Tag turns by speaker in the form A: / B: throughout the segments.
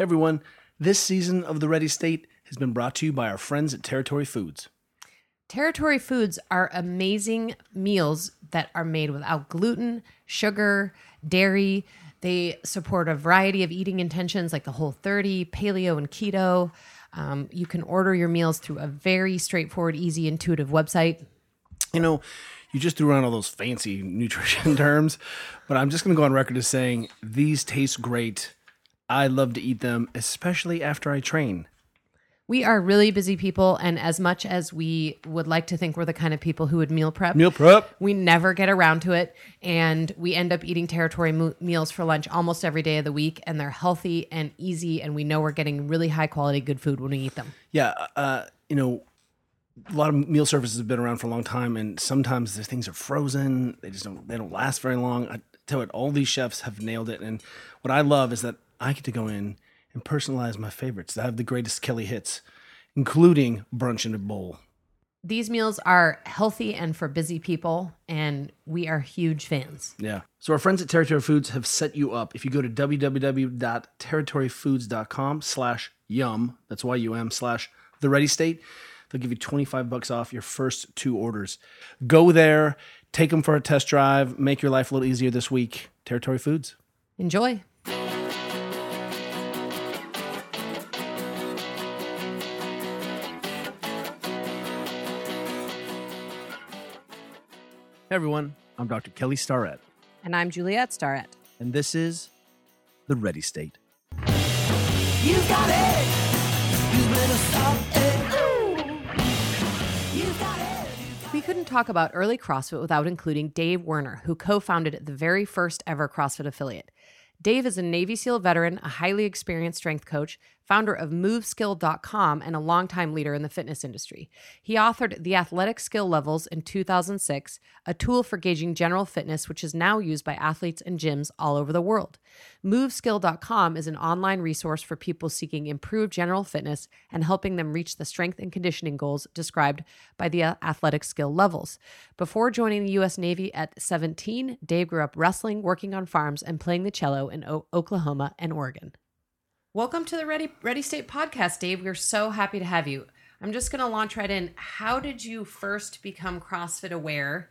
A: Hey everyone, this season of The Ready State has been brought to you by our friends at Territory Foods.
B: Territory Foods are amazing meals that are made without gluten, sugar, dairy. They support a variety of eating intentions like the Whole 30, paleo, and keto. Um, you can order your meals through a very straightforward, easy, intuitive website.
A: You know, you just threw around all those fancy nutrition terms, but I'm just going to go on record as saying these taste great. I love to eat them, especially after I train.
B: We are really busy people, and as much as we would like to think we're the kind of people who would meal prep,
A: Meal prep.
B: we never get around to it. And we end up eating territory mo- meals for lunch almost every day of the week, and they're healthy and easy. And we know we're getting really high quality, good food when we eat them.
A: Yeah, uh, you know, a lot of meal services have been around for a long time, and sometimes the things are frozen. They just don't they don't last very long. I tell you what, all these chefs have nailed it, and what I love is that I get to go in and personalize my favorites. I have the greatest Kelly hits, including brunch in a bowl.
B: These meals are healthy and for busy people, and we are huge fans.
A: Yeah. So our friends at Territory Foods have set you up. If you go to www.territoryfoods.com slash yum, that's Y-U-M slash the ready state, they'll give you 25 bucks off your first two orders. Go there, take them for a test drive, make your life a little easier this week. Territory Foods.
B: Enjoy.
A: Everyone, I'm Dr. Kelly Starrett,
B: And I'm Juliet Starrett.
A: and this is the ready state.
C: You got it. You better stop it. You got it.
B: We couldn't talk about early CrossFit without including Dave Werner, who co founded the very first ever CrossFit affiliate. Dave is a Navy SEAL veteran, a highly experienced strength coach, founder of MoveSkill.com, and a longtime leader in the fitness industry. He authored The Athletic Skill Levels in 2006, a tool for gauging general fitness, which is now used by athletes and gyms all over the world. MoveSkill.com is an online resource for people seeking improved general fitness and helping them reach the strength and conditioning goals described by the athletic skill levels. Before joining the U.S. Navy at 17, Dave grew up wrestling, working on farms, and playing the cello in o- Oklahoma and Oregon. Welcome to the Ready Ready State podcast, Dave. We're so happy to have you. I'm just going to launch right in. How did you first become CrossFit aware?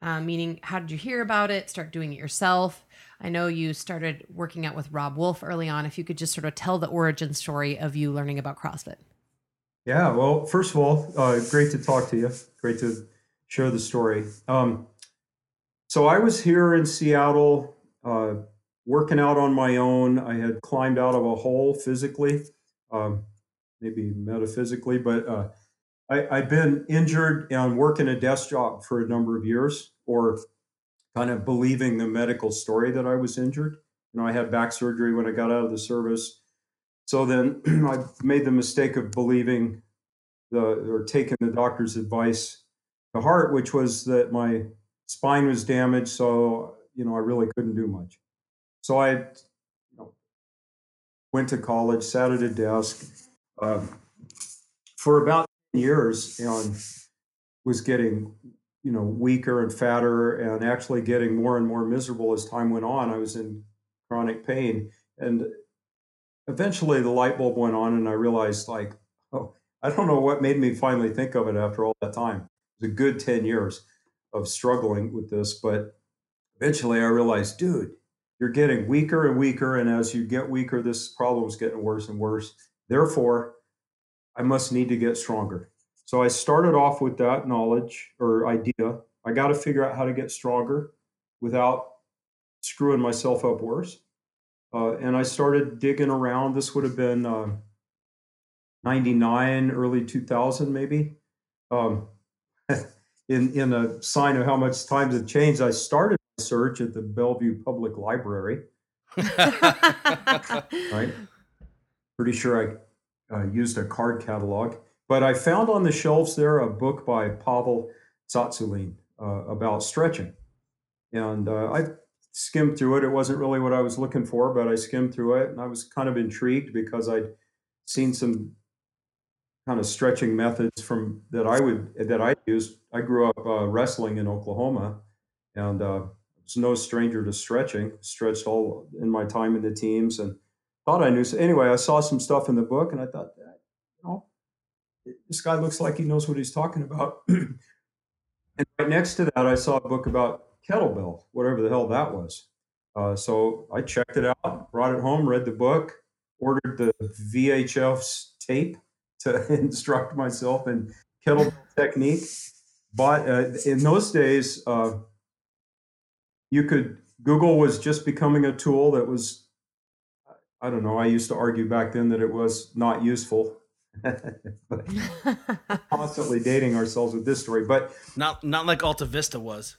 B: Uh, meaning, how did you hear about it? Start doing it yourself? I know you started working out with Robb Wolf early on. If you could just sort of tell the origin story of you learning about CrossFit.
D: Yeah, well, first of all, uh, great to talk to you. Great to share the story. Um, so I was here in Seattle, uh, working out on my own. I had climbed out of a hole physically, um, maybe metaphysically, but uh, I, I'd been injured and working a desk job for a number of years, or kind of believing the medical story that I was injured. You know, I had back surgery when I got out of the service. So then I made the mistake of believing the or taking the doctor's advice to heart, which was that my spine was damaged, so you know I really couldn't do much. So I, went to college, sat at a desk um, for about 10 years, and was getting you know weaker and fatter, and actually getting more and more miserable as time went on. I was in chronic pain, and eventually the light bulb went on, and I realized like, oh, I don't know what made me finally think of it after all that time. It was a good 10 years of struggling with this, but eventually I realized, dude, you're getting weaker and weaker. And as you get weaker, this problem is getting worse and worse. Therefore, I must need to get stronger. So I started off with that knowledge or idea. I got to figure out how to get stronger without screwing myself up worse. Uh, and I started digging around. This would have been uh, 99, early 2000, maybe. Um, in, in a sign of how much times have changed, I started search at the Bellevue Public Library. right? Pretty sure I uh, used a card catalog. But I found on the shelves there a book by Pavel Tsatsouline uh, about stretching. And uh, I skimmed through it. It wasn't really what I was looking for, but I skimmed through it and I was kind of intrigued because I'd seen some kind of stretching methods from that I would that I used. I grew up uh, wrestling in Oklahoma, and uh, was no stranger to stretching. Stretched all in my time in the teams, and thought I knew. So anyway, I saw some stuff in the book, and I thought, you know, this guy looks like he knows what he's talking about. and right next to that, I saw a book about kettlebell, whatever the hell that was. Uh, so I checked it out, brought it home, read the book, ordered the VHS tape to instruct myself in kettlebell technique. But uh, in those days, uh, you could Google was just becoming a tool that was. I don't know. I used to argue back then that it was not useful. but constantly dating ourselves with this story, but
A: Not not like Alta Vista was.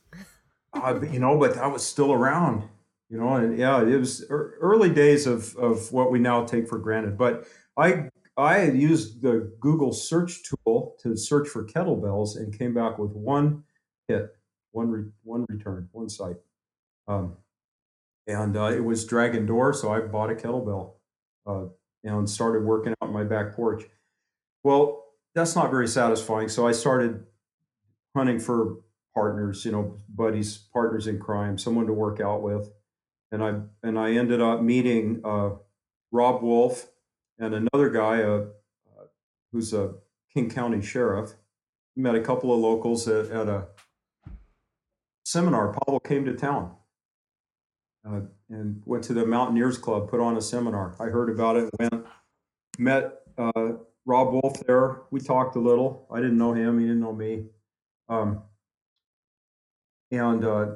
D: uh, you know, but that was still around, you know, and yeah, it was early days of of what we now take for granted. But I I had used the Google search tool to search for kettlebells and came back with one hit, one re, one return, one site, um, and uh, it was Dragon Door. So I bought a kettlebell uh, and started working out my back porch. Well, that's not very satisfying. So I started hunting for partners, you know, buddies, partners in crime, someone to work out with. And I and I ended up meeting uh, Robb Wolf and another guy, uh, who's a King County sheriff. Met a couple of locals at, at a seminar. Pavel came to town uh, and went to the Mountaineers Club, put on a seminar. I heard about it, went, met uh, Robb Wolf there. We talked a little. I didn't know him, he didn't know me. Um, and uh,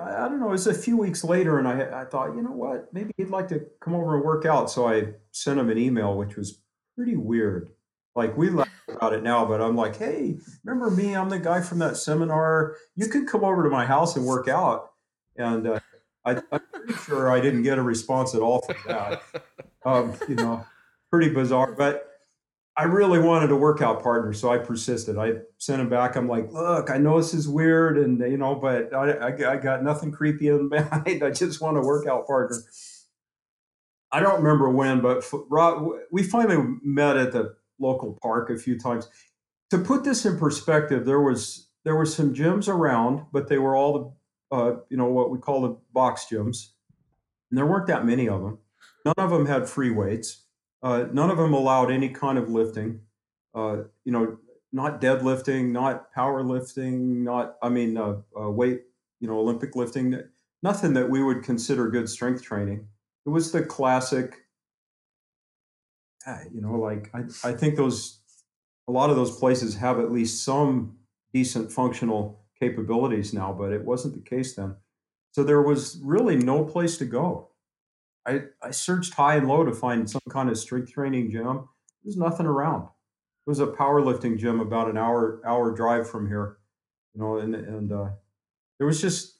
D: I don't know, it was a few weeks later, and I, I thought, you know what, maybe he'd like to come over and work out. So I sent him an email, which was pretty weird. Like we laugh about it now, but I'm like, hey, remember me? I'm the guy from that seminar. You could come over to my house and work out. And uh, I, I'm pretty sure I didn't get a response at all from that. Um, you know, pretty bizarre. But I really wanted a workout partner, so I persisted. I sent him back. I'm like, look, I know this is weird, and you know, but I, I, I got nothing creepy in mind. I just want a workout partner. I don't remember when, but f- Rob, we finally met at the local park a few times. To put this in perspective, there was there were some gyms around, but they were all the uh, you know what we call the box gyms, and there weren't that many of them. None of them had free weights. Uh, none of them allowed any kind of lifting. Uh, you know, not deadlifting, not powerlifting, not I mean uh, uh, weight. You know, Olympic lifting. Nothing that we would consider good strength training. It was the classic. ah, You know, like I, I think those a lot of those places have at least some decent functional capabilities now, but it wasn't the case then. So there was really no place to go. I, I searched high and low to find some kind of strength training gym. There's nothing around. It was a powerlifting gym about an hour hour drive from here, you know, and and uh, there was just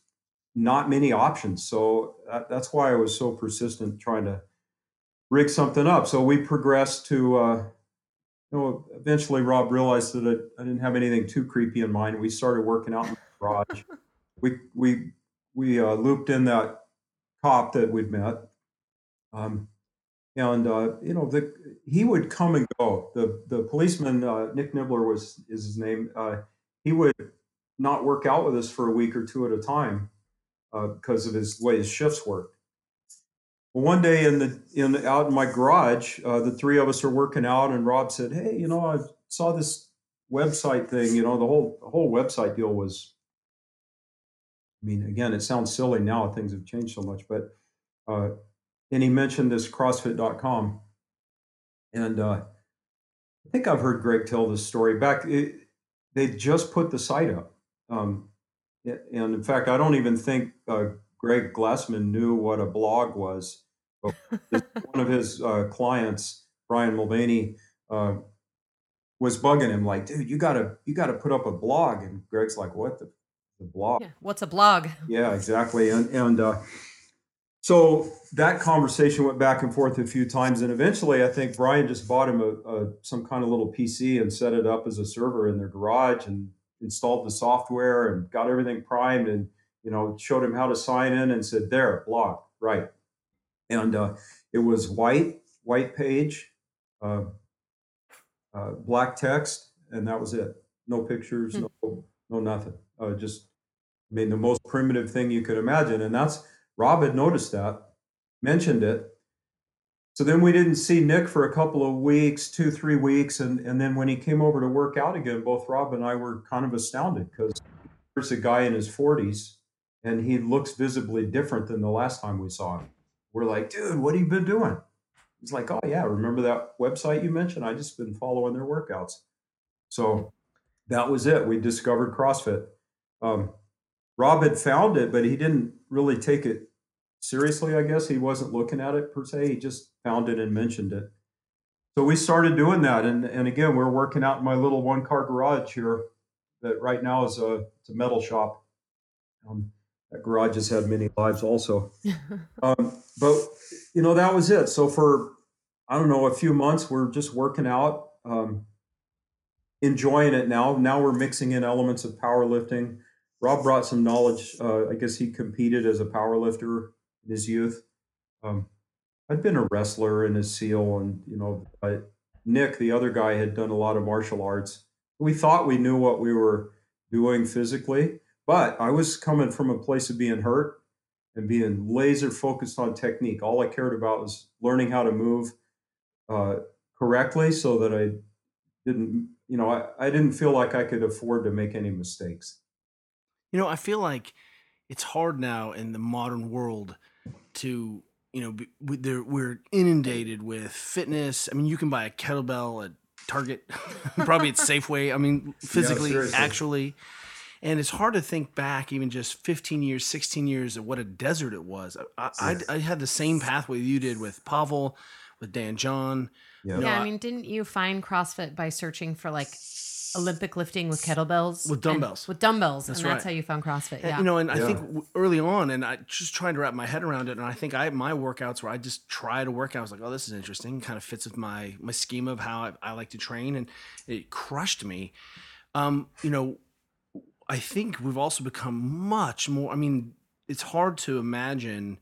D: not many options. So that, that's why I was so persistent trying to rig something up. So we progressed to, uh, you know, eventually Rob realized that I, I didn't have anything too creepy in mind. We started working out in the garage. we we we uh, looped in that cop that we'd met. Um, and uh, you know, the, he would come and go. The the policeman, uh, Nick Nibbler was is his name. Uh, he would not work out with us for a week or two at a time uh, because of his way his shifts worked. Well, one day in the in out in my garage, uh, the three of us are working out, and Rob said, "Hey, you know, I saw this website thing. You know, the whole the whole website deal was. I mean, again, it sounds silly now; things have changed so much, but." Uh, and he mentioned this CrossFit.com, and uh, I think I've heard Greg tell this story back. It, they just put the site up, um, and in fact, I don't even think uh, Greg Glassman knew what a blog was. But one of his uh, clients, Brian Mulvaney, uh, was bugging him like, "Dude, you gotta you gotta put up a blog." And Greg's like, "What the, the blog?"
B: Yeah. What's a blog?
D: Yeah, exactly. And and uh, so that conversation went back and forth a few times, and eventually, I think Brian just bought him a, a some kind of little PC and set it up as a server in their garage and installed the software and got everything primed and you know showed him how to sign in and said, "There, blog, right." And uh, it was white, white page, uh, uh, black text, and that was it. No pictures,
B: Hmm.
D: no no nothing. Uh, just I mean, the most primitive thing you could imagine. And that's Rob had noticed that, mentioned it. so then we didn't see Nick for a couple of weeks, two, three weeks. And, and then when he came over to work out again, both Rob and I were kind of astounded because there's a guy in his 40s and he looks visibly different than the last time we saw him. We're like, dude, what have you been doing? He's like, oh, yeah, remember that website you mentioned? I just been following their workouts. So that was it. We discovered CrossFit. Um, Rob had found it, but he didn't really take it seriously, I guess. He wasn't looking at it per se. He just found it and mentioned it. So we started doing that. And, and again, we're working out in my little one car garage here that right now is a, it's a metal shop. Um, that garage has had many lives also. um, but, you know, that was it. So for, I don't know, a few months, we're just working out, um, enjoying it now. Now we're mixing in elements of powerlifting. Rob brought some knowledge. Uh, I guess he competed as a power lifter in his youth. Um, I'd been a wrestler in his SEAL, and you know, I, Nick, the other guy, had done a lot of martial arts. We thought we knew what we were doing physically, but I was coming from a place of being hurt and being laser focused on technique. All I cared about was learning how to move uh, correctly, so that I didn't, you know, I, I didn't feel like I could afford to make any mistakes.
A: You know, I feel like it's hard now in the modern world to you know be, we- there- we're inundated with fitness. I mean, you can buy a kettlebell at Target, probably at Safeway. I mean, physically,
D: seriously.
A: actually. And it's hard to think back, even just 15 years, 16 years of what a desert it was. I, I,
D: Yes.
A: I had the same pathway you did with Pavel, with Dan John.
D: Yeah.
A: No,
B: yeah,
A: I-
B: I mean, didn't you find CrossFit by searching for like Olympic lifting with kettlebells?
A: With
B: And-
A: dumbbells.
B: with dumbbells.
A: That's
B: and that's how you found CrossFit.
A: And,
B: Yeah.
A: You know, and I think early on, and I just trying to wrap my head around it, and I think I my workouts where I just try to work out. I was like, oh, this is interesting. Kind of fits with my my scheme of how I, I like to train, and it crushed me. Um, you know, I think we've also become much more. I mean, it's hard to imagine,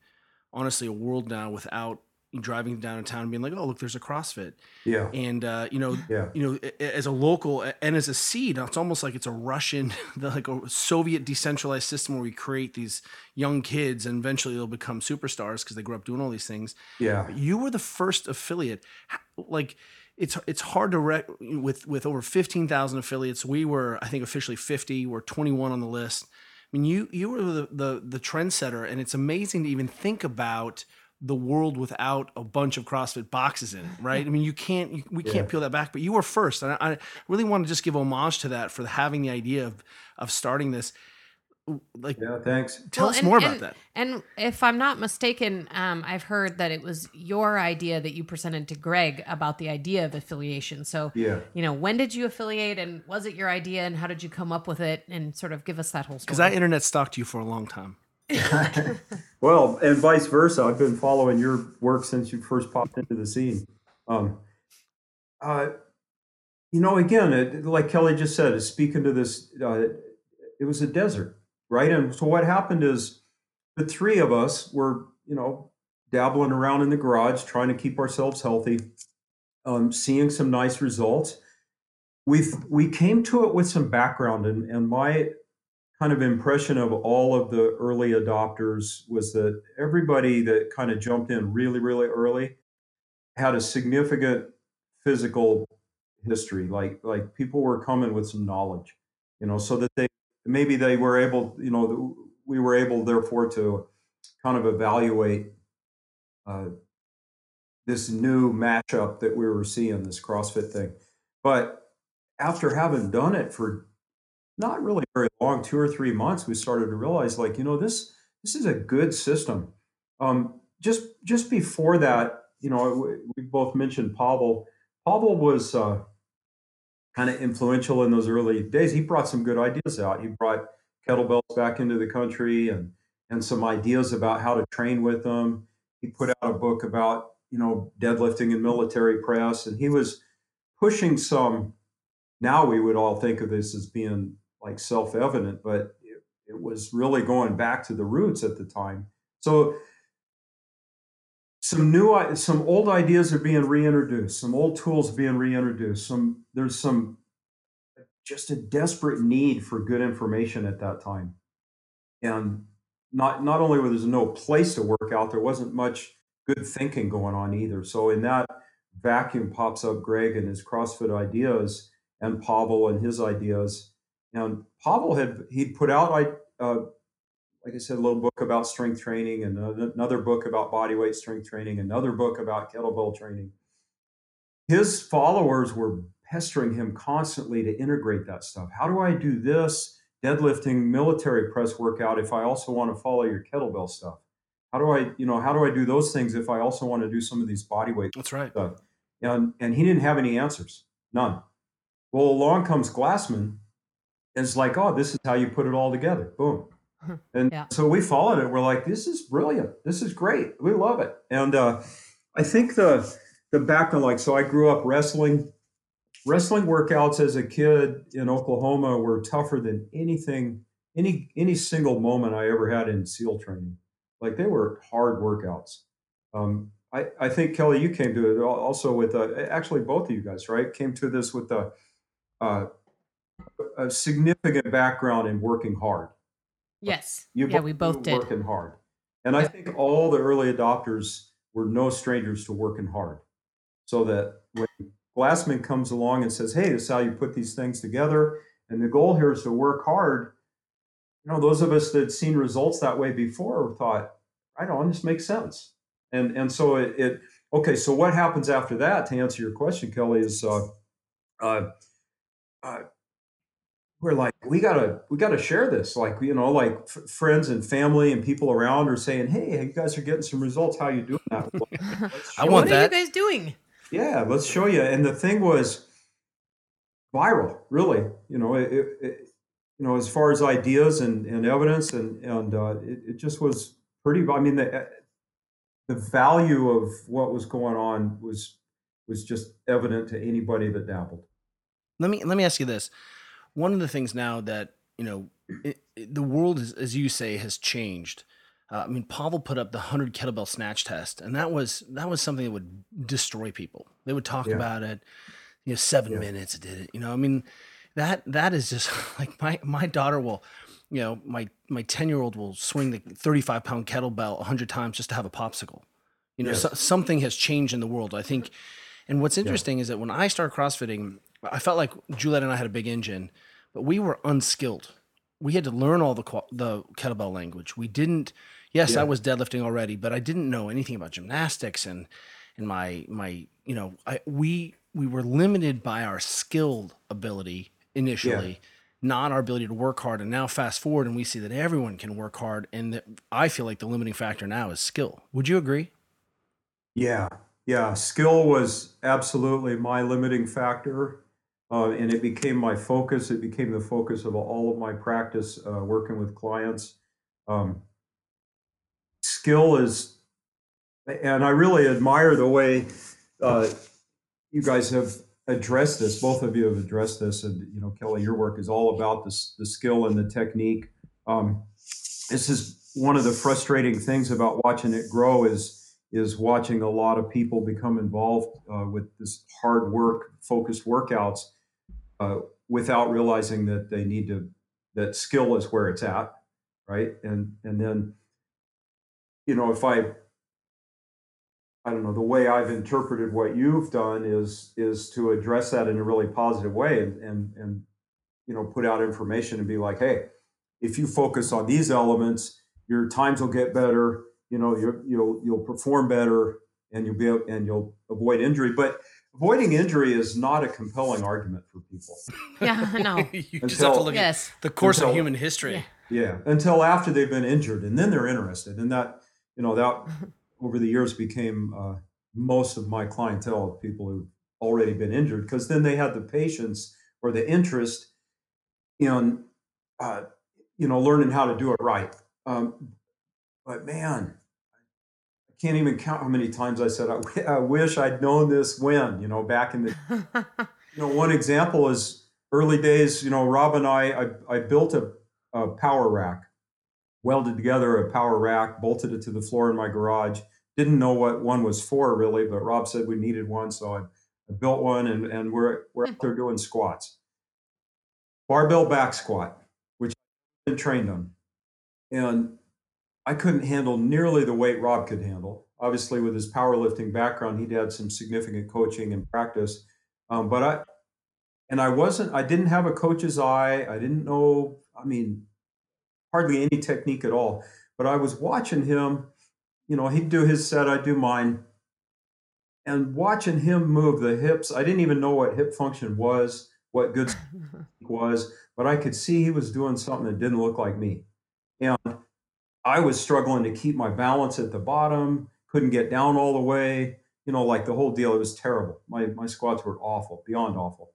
A: honestly, a world now without driving downtown and being like, oh, look, there's a CrossFit,
D: Yeah.
A: and uh, you know,
D: Yeah.
A: you know, as a local and as a seed, it's almost like it's a Russian, like a Soviet decentralized system where we create these young kids and eventually they'll become superstars because they grew up doing all these things.
D: Yeah.
A: You were the first affiliate. Like it's it's hard to rec- with with over fifteen thousand affiliates. We were, I think, officially fifty. We're twenty one on the list. I mean, you you were the the the trendsetter, and it's amazing to even think about the world without a bunch of CrossFit boxes in it, right? I mean, you can't, you, we
D: Yeah.
A: can't peel that back, but you were first, and I, I really want to just give homage to that for having the idea of of starting this. Like,
D: Yeah. Thanks.
A: tell
B: Well,
A: us
B: and-
A: more about
B: and-
A: that.
B: And if I'm not mistaken, um, I've heard that it was your idea that you presented to Greg about the idea of affiliation. So,
D: Yeah.
B: you know, when did you affiliate and was it your idea and how did you come up with it and sort of give us that whole story?
A: Because I internet stalked you for a long time.
D: Well, and vice versa. I've been following your work since you first popped into the scene. Um, uh, you know, again, it, like Kelly just said, is speaking to this. Uh, it was a desert, right? And so what happened is the three of us were, you know, dabbling around in the garage, trying to keep ourselves healthy, um, seeing some nice results. We we came to it with some background, and and my kind of impression of all of the early adopters was that everybody that kind of jumped in really, really early had a significant physical history. Like like people were coming with some knowledge, you know, so that they maybe they were able, you know, we were able therefore to kind of evaluate uh, this new matchup that we were seeing, this CrossFit thing. But after having done it for not really very long, two or three months, we started to realize, like, you know, this this is a good system. Um, just just before that, you know, we, both mentioned Pavel. Pavel was uh, kind of influential in those early days. He brought some good ideas out. He brought kettlebells back into the country and and some ideas about how to train with them. He put out a book about you know deadlifting and military press, and he was pushing some. Now we would all think of this as being like self-evident, but it, it was really going back to the roots at the time. So some new, some old ideas are being reintroduced. Some old tools are being reintroduced. Some there's some just a desperate need for good information at that time, and not not only was there no place to work out, there wasn't much good thinking going on either. So in that vacuum pops up Greg and his CrossFit ideas and Pavel and his ideas. And Pavel had he'd put out uh, like I said a little book about strength training and another book about body weight strength training, another book about kettlebell training. His followers were pestering him constantly to integrate that stuff. How do I do this deadlifting military press workout if I also want to follow your kettlebell stuff? How do I, you know, how do I do those things if I also want to do some of these body weight
A: That's right.
D: stuff? And, and he didn't have any answers, none. Well, along comes Glassman. And it's like, oh, this is how you put it all together. Boom. And
B: Yeah.
D: so we followed it. We're like, this is brilliant. This is great. We love it. And uh, I think the the background, like, so I grew up wrestling. Wrestling workouts as a kid in Oklahoma were tougher than anything, any any single moment I ever had in SEAL training. Like they were hard workouts. Um, I, I think Kelly, you came to it also with uh, actually both of you guys, right? Came to this with a, uh, a significant background in working hard.
B: Yes.
D: You
B: yeah, we both did.
D: working hard, and I think all the early adopters were no strangers to working hard. So that when Glassman comes along and says, "Hey, this is how you put these things together," and the goal here is to work hard. You know, those of us that had seen results that way before thought, "Right on, this makes sense." And and so it, it okay. So what happens after that? To answer your question, Kelly, is uh, uh, uh, we're like we gotta we gotta share this. Like you know like f- friends and family and people around are saying hey you guys are getting some results. How you doing that Well,
A: I
D: show
A: want
B: what
D: you.
B: are you guys doing?
D: yeah let's show you. And the thing was viral really. You know it, it, it- you know as far as ideas and, and evidence and and uh, it, it just was pretty i mean the the value of what was going on was was just evident to anybody that dabbled.
A: Let me let me ask you this. One of the things now that you know, it, it- the world, is, as you say, has changed. Uh, I mean, Pavel put up the hundred kettlebell snatch test, and that was that was something that would destroy people. They would talk
D: Yeah.
A: about it. You know, seven
D: Yeah.
A: minutes it did it. You know, I mean, that that is just like my my daughter will, you know, my my ten year old will swing the thirty five pound kettlebell hundred times just to have a popsicle. You know,
D: Yes.
A: so, something has changed in the world. I think, and what's interesting is that when I started CrossFitting, I felt like Juliet and I had a big engine, but we were unskilled. We had to learn all the the kettlebell language. We didn't. Yes,
D: Yeah.
A: I was deadlifting already, but I didn't know anything about gymnastics and and my my you know I we we were limited by our skilled ability initially, not our ability to work hard. And now fast forward and we see that everyone can work hard, and that I feel like the limiting factor now is skill. Would you agree?
D: Yeah, yeah. Skill was absolutely my limiting factor, uh, and it became my focus. It became the focus of all of my practice uh, working with clients. Um, skill is, and I really admire the way uh, you guys have addressed this. Both of you have addressed this, and you know, Kelly, your work is all about the the skill and the technique. Um, this is one of the frustrating things about watching it grow is is watching a lot of people become involved uh, with this hard work focused workouts uh, without realizing that they need to that skill is where it's at right? And and then you know if i i don't know the way i've interpreted what you've done is is to address that in a really positive way and and and you know put out information and be like hey if you focus on these elements your times will get better you know you'll you'll you'll perform better and you'll be and you'll avoid injury. But avoiding injury is not a compelling argument for people
B: Yeah, no.
A: you just have to
D: Until-
A: look at
B: yes.
A: the course of human history.
B: Yeah.
D: yeah until after they've been injured and then they're interested and that you know that over the years became uh, most of my clientele of people who've already been injured because then they had the patience or the interest in uh, you know learning how to do it right um, but man i can't even count how many times i said I, w- I wish i'd known this when you know back in the you know one example is early days you know rob and i i, I built a, a power rack welded together a power rack bolted it to the floor in my garage. Didn't know what one was for really but rob said we needed one so i, I built one and, and we're, we're out there doing squats. Barbell back squat which i've been trained on and I couldn't handle nearly the weight Rob could handle. Obviously, with his powerlifting background, he'd had some significant coaching and practice. Um, but I, and I wasn't, I didn't have a coach's eye. I didn't know, I mean, hardly any technique at all. But I was watching him, you know, he'd do his set, I'd do mine. And watching him move the hips, I didn't even know what hip function was, what good was, but I could see he was doing something that didn't look like me. And I was struggling to keep my balance at the bottom, couldn't get down all the way, you know, like the whole deal. It was terrible. My, my squats were awful, beyond awful.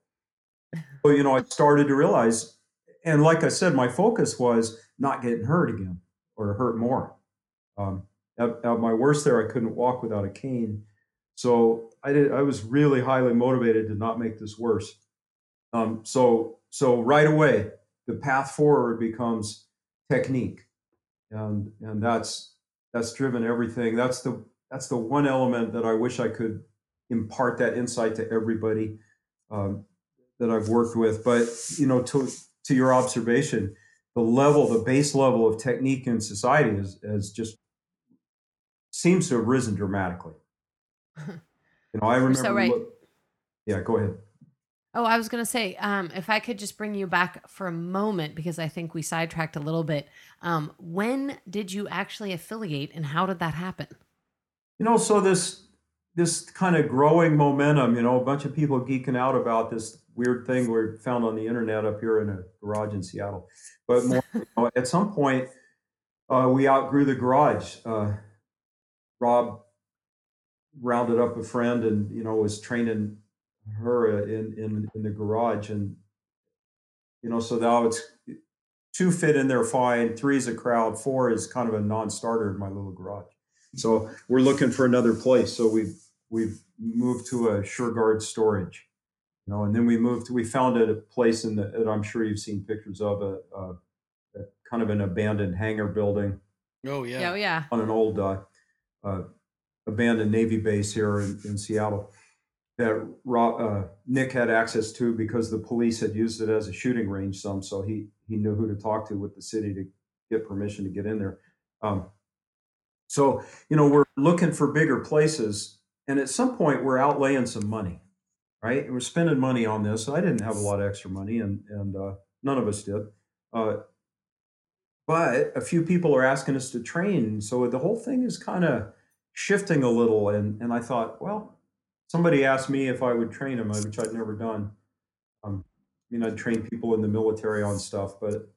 D: So, you know, I started to realize, and like I said, my focus was not getting hurt again or hurt more. Um, at, at my worst there, I couldn't walk without a cane. So I did, I was really highly motivated to not make this worse. Um, so, so right away, the path forward becomes technique. And, and that's, that's driven everything. That's the, that's the one element that I wish I could impart that insight to everybody um, that I've worked with. But, you know, to, to your observation, the level, the base level of technique in society is, has just seems to have risen dramatically. You know, I remember.
B: so right.
D: look- yeah, go ahead.
B: Oh, I was going to say, um, if I could just bring you back for a moment, because I think we sidetracked a little bit. Um, when did you actually affiliate and how did that happen?
D: You know, so this this kind of growing momentum, you know, a bunch of people geeking out about this weird thing we found on the internet up here in a garage in Seattle. But more, you know, at some point, uh, we outgrew the garage. Uh, Rob rounded up a friend and you know was training her uh, in in in the garage, and you know, so now it's two fit in there fine. Three is a crowd. Four is kind of a non-starter in my little garage. So we're looking for another place. So we've we've moved to a Shurgard storage, you know, and then we moved. to, We found a place in the that I'm sure you've seen pictures of a, a, a kind of an abandoned hangar building
A: Oh
B: Yeah,
A: yeah.
B: oh, yeah.
D: on an old uh, uh, abandoned Navy base here in, in Seattle that uh, Nick had access to because the police had used it as a shooting range some, so he he knew who to talk to with the city to get permission to get in there. Um, so you know we're looking for bigger places, and at some point we're outlaying some money, right? We're spending money on this. I didn't have a lot of extra money, and and uh, none of us did. Uh, but a few people are asking us to train, so the whole thing is kind of shifting a little. And and I thought, well, somebody asked me if I would train them, which I'd never done. Um, I mean, I'd train people in the military on stuff, but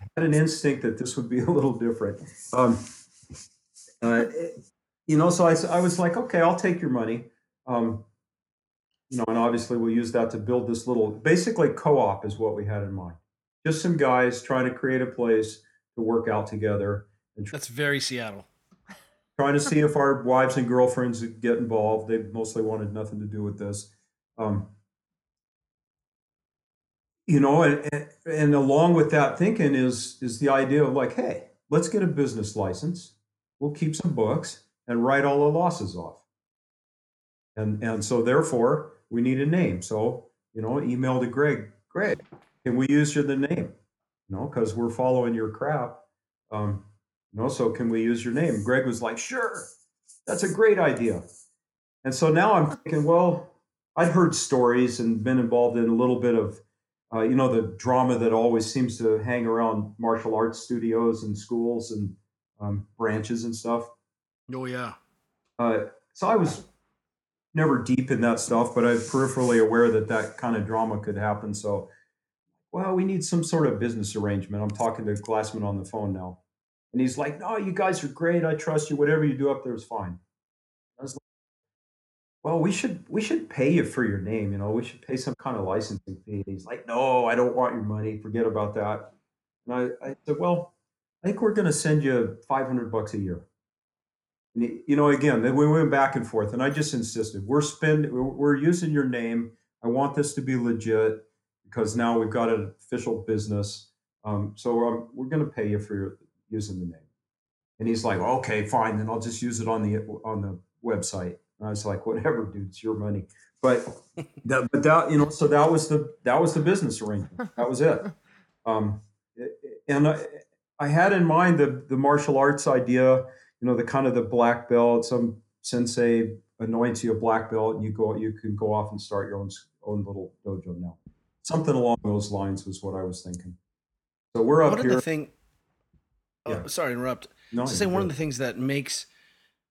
D: I had an instinct that this would be a little different. Um, uh, you know, so I was like, okay, I'll take your money. Um, you know, and obviously we'll use that to build this little, basically co-op is what we had in mind. Just some guys trying to create a place to work out together
A: That's very Seattle.
D: Trying to see if our wives and girlfriends get involved. They mostly wanted nothing to do with this. Um, you know, and, and, along with that thinking is is the idea of like, hey, let's get a business license. We'll keep some books and write all the losses off. And and so therefore we need a name. So you know, email to Greg. Greg, can we use your the name? You know, because we're following your crap. Um, you know, so can we use your name? Greg was like, sure, that's a great idea. And so now I'm thinking, well, I'd heard stories and been involved in a little bit of, uh, you know, the drama that always seems to hang around martial arts studios and schools and um, branches and stuff.
A: Oh yeah.
D: Uh, so I was never deep in that stuff, but I'm peripherally aware that that kind of drama could happen. So, well, we need some sort of business arrangement. I'm talking to Glassman on the phone now. And he's like, no, you guys are great. I trust you. Whatever you do up there is fine. I was like, well, we should we should pay you for your name. You know, we should pay some kind of licensing fee. And he's like, no, I don't want your money. Forget about that. And I, I said, well, I think we're going to send you 500 bucks a year. And he- you know, again, then we went back and forth, and I just insisted, we're spend, we're, we're using your name. I want this to be legit because now we've got an official business. Um, so um, we're going to pay you for your, using the name. And he's like, okay, fine, then I'll just use it on the on the website. And I was like, whatever, dude, it's your money. But that, but that, you know, so that was the that was the business arrangement. That was it. Um, and I, I had in mind the the martial arts idea, you know, the kind of the black belt. Some sensei anoints you a black belt, and you go, you can go off and start your own own little dojo now. Something along those lines was what I was thinking. So we're up
A: of
D: here.
A: Oh,
D: Yeah.
A: sorry to interrupt.
D: No,
A: to say one of the things that makes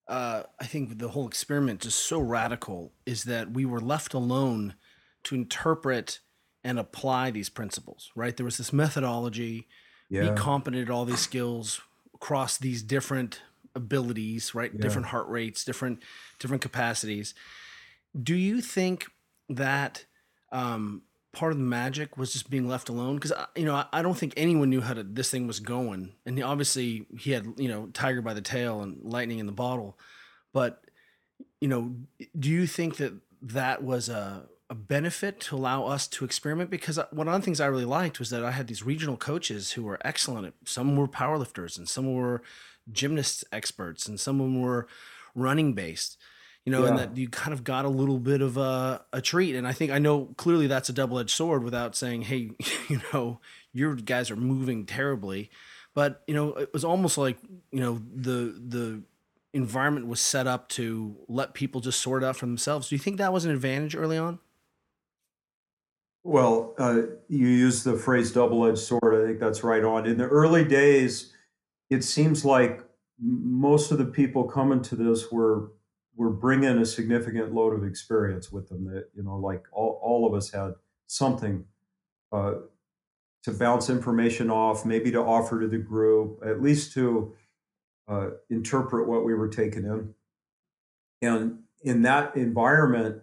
A: uh, I think the whole experiment just so radical is that we were left alone to interpret and apply these principles. Right, there was this methodology. Be
D: yeah,
A: competent at all these skills across these different abilities, right?
D: Yeah.
A: Different heart rates, different different capacities. Do you think that um, part of the magic was just being left alone? Because you know, I, I don't think anyone knew how to this thing was going, and obviously he had you know tiger by the tail and lightning in the bottle. But you know, do you think that that was a a benefit to allow us to experiment because uh, one of the things I really liked was that I had these regional coaches who were excellent. At, some were powerlifters and some were gymnast experts and some of them were running based, you know, and that you kind of got a little bit of a, a treat. And I think I know clearly that's a double edged sword without saying, hey, you know, your guys are moving terribly. But, you know, it was almost like, you know, the, the, environment was set up to let people just sort out for themselves. Do you think that was an advantage early on?
D: Well, uh, you use the phrase double-edged sword. I think that's right on. In the early days, it seems like most of the people coming to this were were bringing a significant load of experience with them. That you know, like all, all of us had something uh, to bounce information off, maybe to offer to the group, at least to uh, interpret what we were taking in. And in that environment,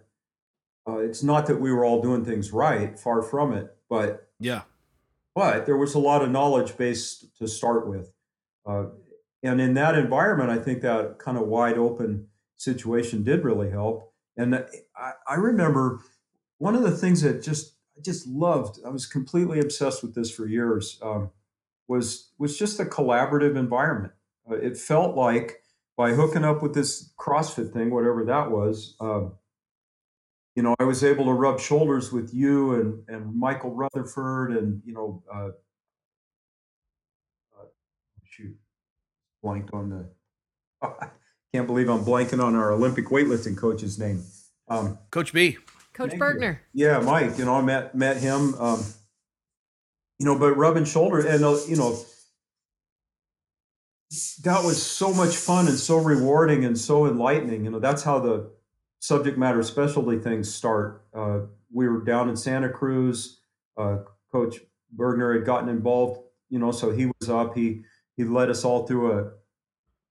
D: uh, it's not that we were all doing things right, far from it, but
A: Yeah.
D: but there was a lot of knowledge base to start with. Uh, and in that environment, I think that kind of wide open situation did really help. And I, I remember one of the things that just I just loved. I was completely obsessed with this for years. Um, was was just a collaborative environment. Uh, it felt like by hooking up with this CrossFit thing, whatever that was, um, you know, I was able to rub shoulders with you and and Michael Rutherford and you know, uh, uh, shoot, blanked on the. can't believe I'm blanking on our Olympic weightlifting coach's name. Um,
A: Coach B.
B: Coach
D: Thank you.
B: Burgener.
D: yeah, Mike. You know, I met met him. Um, you know, but rubbing shoulders and uh, you know, that was so much fun and so rewarding and so enlightening. You know, that's how the subject matter specialty things start. Uh, we were down in Santa Cruz. Uh, Coach Burgener had gotten involved. You know, so he was up. He he led us all through a PC,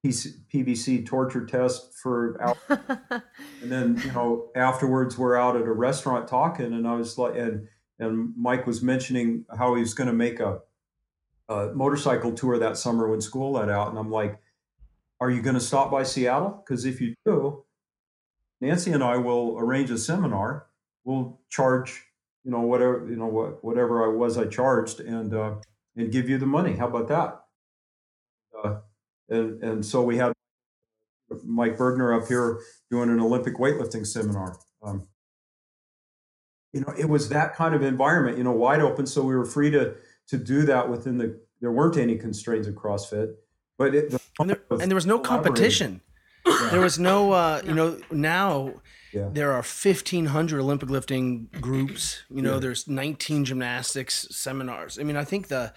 D: PVC torture test for hours. And then, you know, afterwards we're out at a restaurant talking and I was like and and Mike was mentioning how he was going to make a, a motorcycle tour that summer when school let out and I'm like, "Are you going to stop by Seattle? Cuz if you do, Nancy and I will arrange a seminar. We'll charge, you know, whatever, you know, what whatever I was I charged and uh and give you the money. How about that?" And and so we had Mike Burgener up here doing an Olympic weightlifting seminar. Um, you know, it was that kind of environment, you know, wide open. So we were free to to do that within the. There weren't any constraints of CrossFit, but it, the
A: And there, and there was no competition. There was no, uh, you know, now
D: Yeah.
A: there are 1,500 Olympic lifting groups. You know,
D: Yeah.
A: there's 19 gymnastics seminars. I mean, I think the,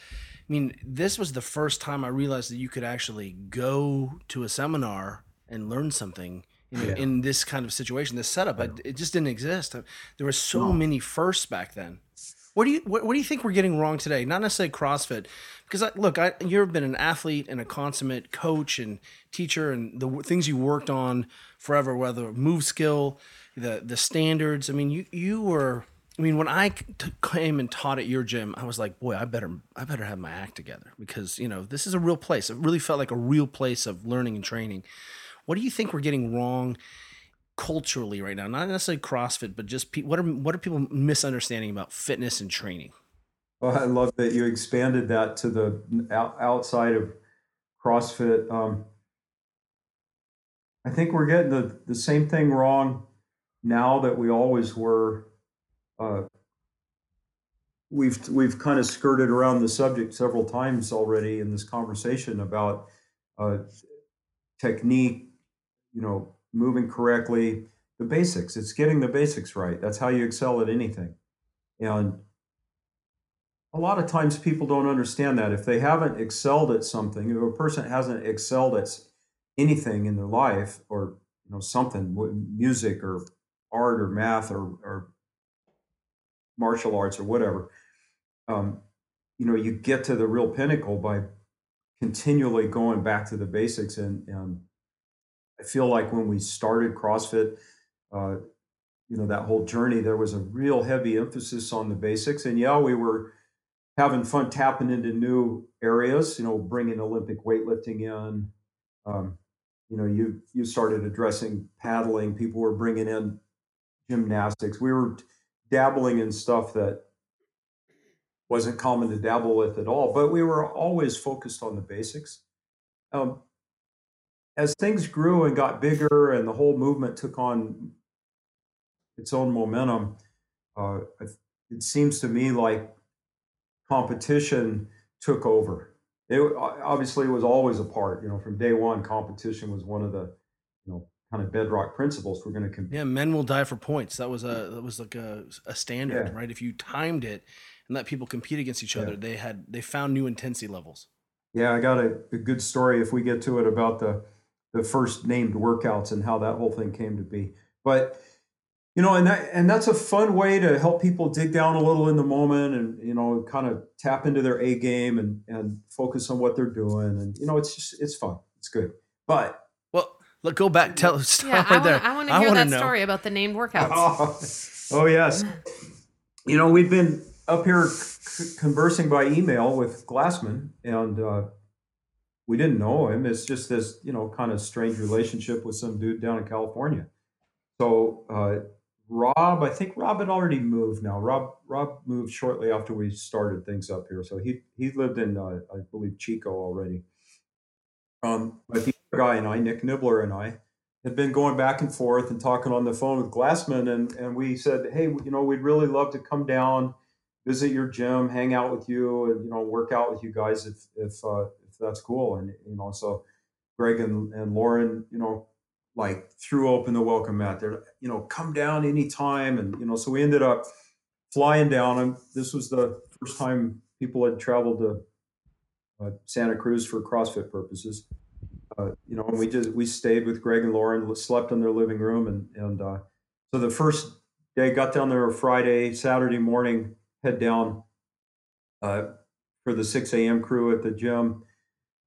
A: I mean, this was the first time I realized that you could actually go to a seminar and learn something. Know,
D: Yeah.
A: in this kind of situation, this setup, I, it just didn't exist. There were so
D: No.
A: many firsts back then. What do you what, what do you think we're getting wrong today? Not necessarily CrossFit, because I, look, I, you've been an athlete and a consummate coach and teacher, and the things you worked on forever, whether move skill, the the standards. I mean, you you were. I mean, when I t- came and taught at your gym, I was like, boy, I better I better have my act together because you know this is a real place. It really felt like a real place of learning and training. What do you think we're getting wrong culturally right now? Not necessarily CrossFit, but just pe- what are what are people misunderstanding about fitness and training?
D: Well, I love that you expanded that to the out, outside of CrossFit. Um, I think we're getting the, the same thing wrong now that we always were uh, we've we've kind of skirted around the subject several times already in this conversation about uh, technique, you know, moving correctly, the basics. It's getting the basics right. That's how you excel at anything. And a lot of times people don't understand that if they haven't excelled at something, if a person hasn't excelled at anything in their life or you know something, music or art or math or, or martial arts or whatever, um, you know, you get to the real pinnacle by continually going back to the basics. And, and I feel like when we started CrossFit, uh, you know, that whole journey, there was a real heavy emphasis on the basics. And yeah, we were having fun tapping into new areas, you know, bringing Olympic weightlifting in. Um, you know, you you started addressing paddling. People were bringing in gymnastics. We were dabbling in stuff that wasn't common to dabble with at all, but we were always focused on the basics. Um, as things grew and got bigger and the whole movement took on its own momentum, uh, it seems to me like competition took over. It obviously was always a part, you know, from day one, competition was one of the, kind of bedrock principles we're going to compete.
A: Yeah, men will die for points. That was a that was like a, a standard, yeah. right? If you timed it and let people compete against each other, yeah. they had they found new intensity levels.
D: Yeah, I got a, a, good story if we get to it about the the first named workouts and how that whole thing came to be. But you know, and that and that's a fun way to help people dig down a little in the moment and you know kind of tap into their A game and and focus on what they're doing and you know it's just it's fun. It's good. But
A: Look, go back. Tell stop
B: yeah,
A: right
B: I
A: there.
B: I want to hear that know. story about the named workouts.
D: Oh, oh yes. You know, we've been up here c- conversing by email with Glassman, and uh, we didn't know him. It's just this, you know, kind of strange relationship with some dude down in California. So uh, Robb, I think Robb had already moved now. Robb Robb moved shortly after we started things up here, so he he lived in uh, I believe Chico already. Um, but the other guy and I, Nick Nibbler and I, had been going back and forth and talking on the phone with Glassman, and and we said, hey, you know, we'd really love to come down, visit your gym, hang out with you, and you know, work out with you guys if if uh, if that's cool. And you know, so Greg and, and Lauren, you know, like threw open the welcome mat. They're you know, come down anytime, and you know, so we ended up flying down. And this was the first time people had traveled to uh, Santa Cruz for CrossFit purposes. Uh, you know, and we just we stayed with Greg and Lauren, slept in their living room, and and uh, so the first day got down there Friday, Saturday morning, head down uh, for the 6 a.m. crew at the gym.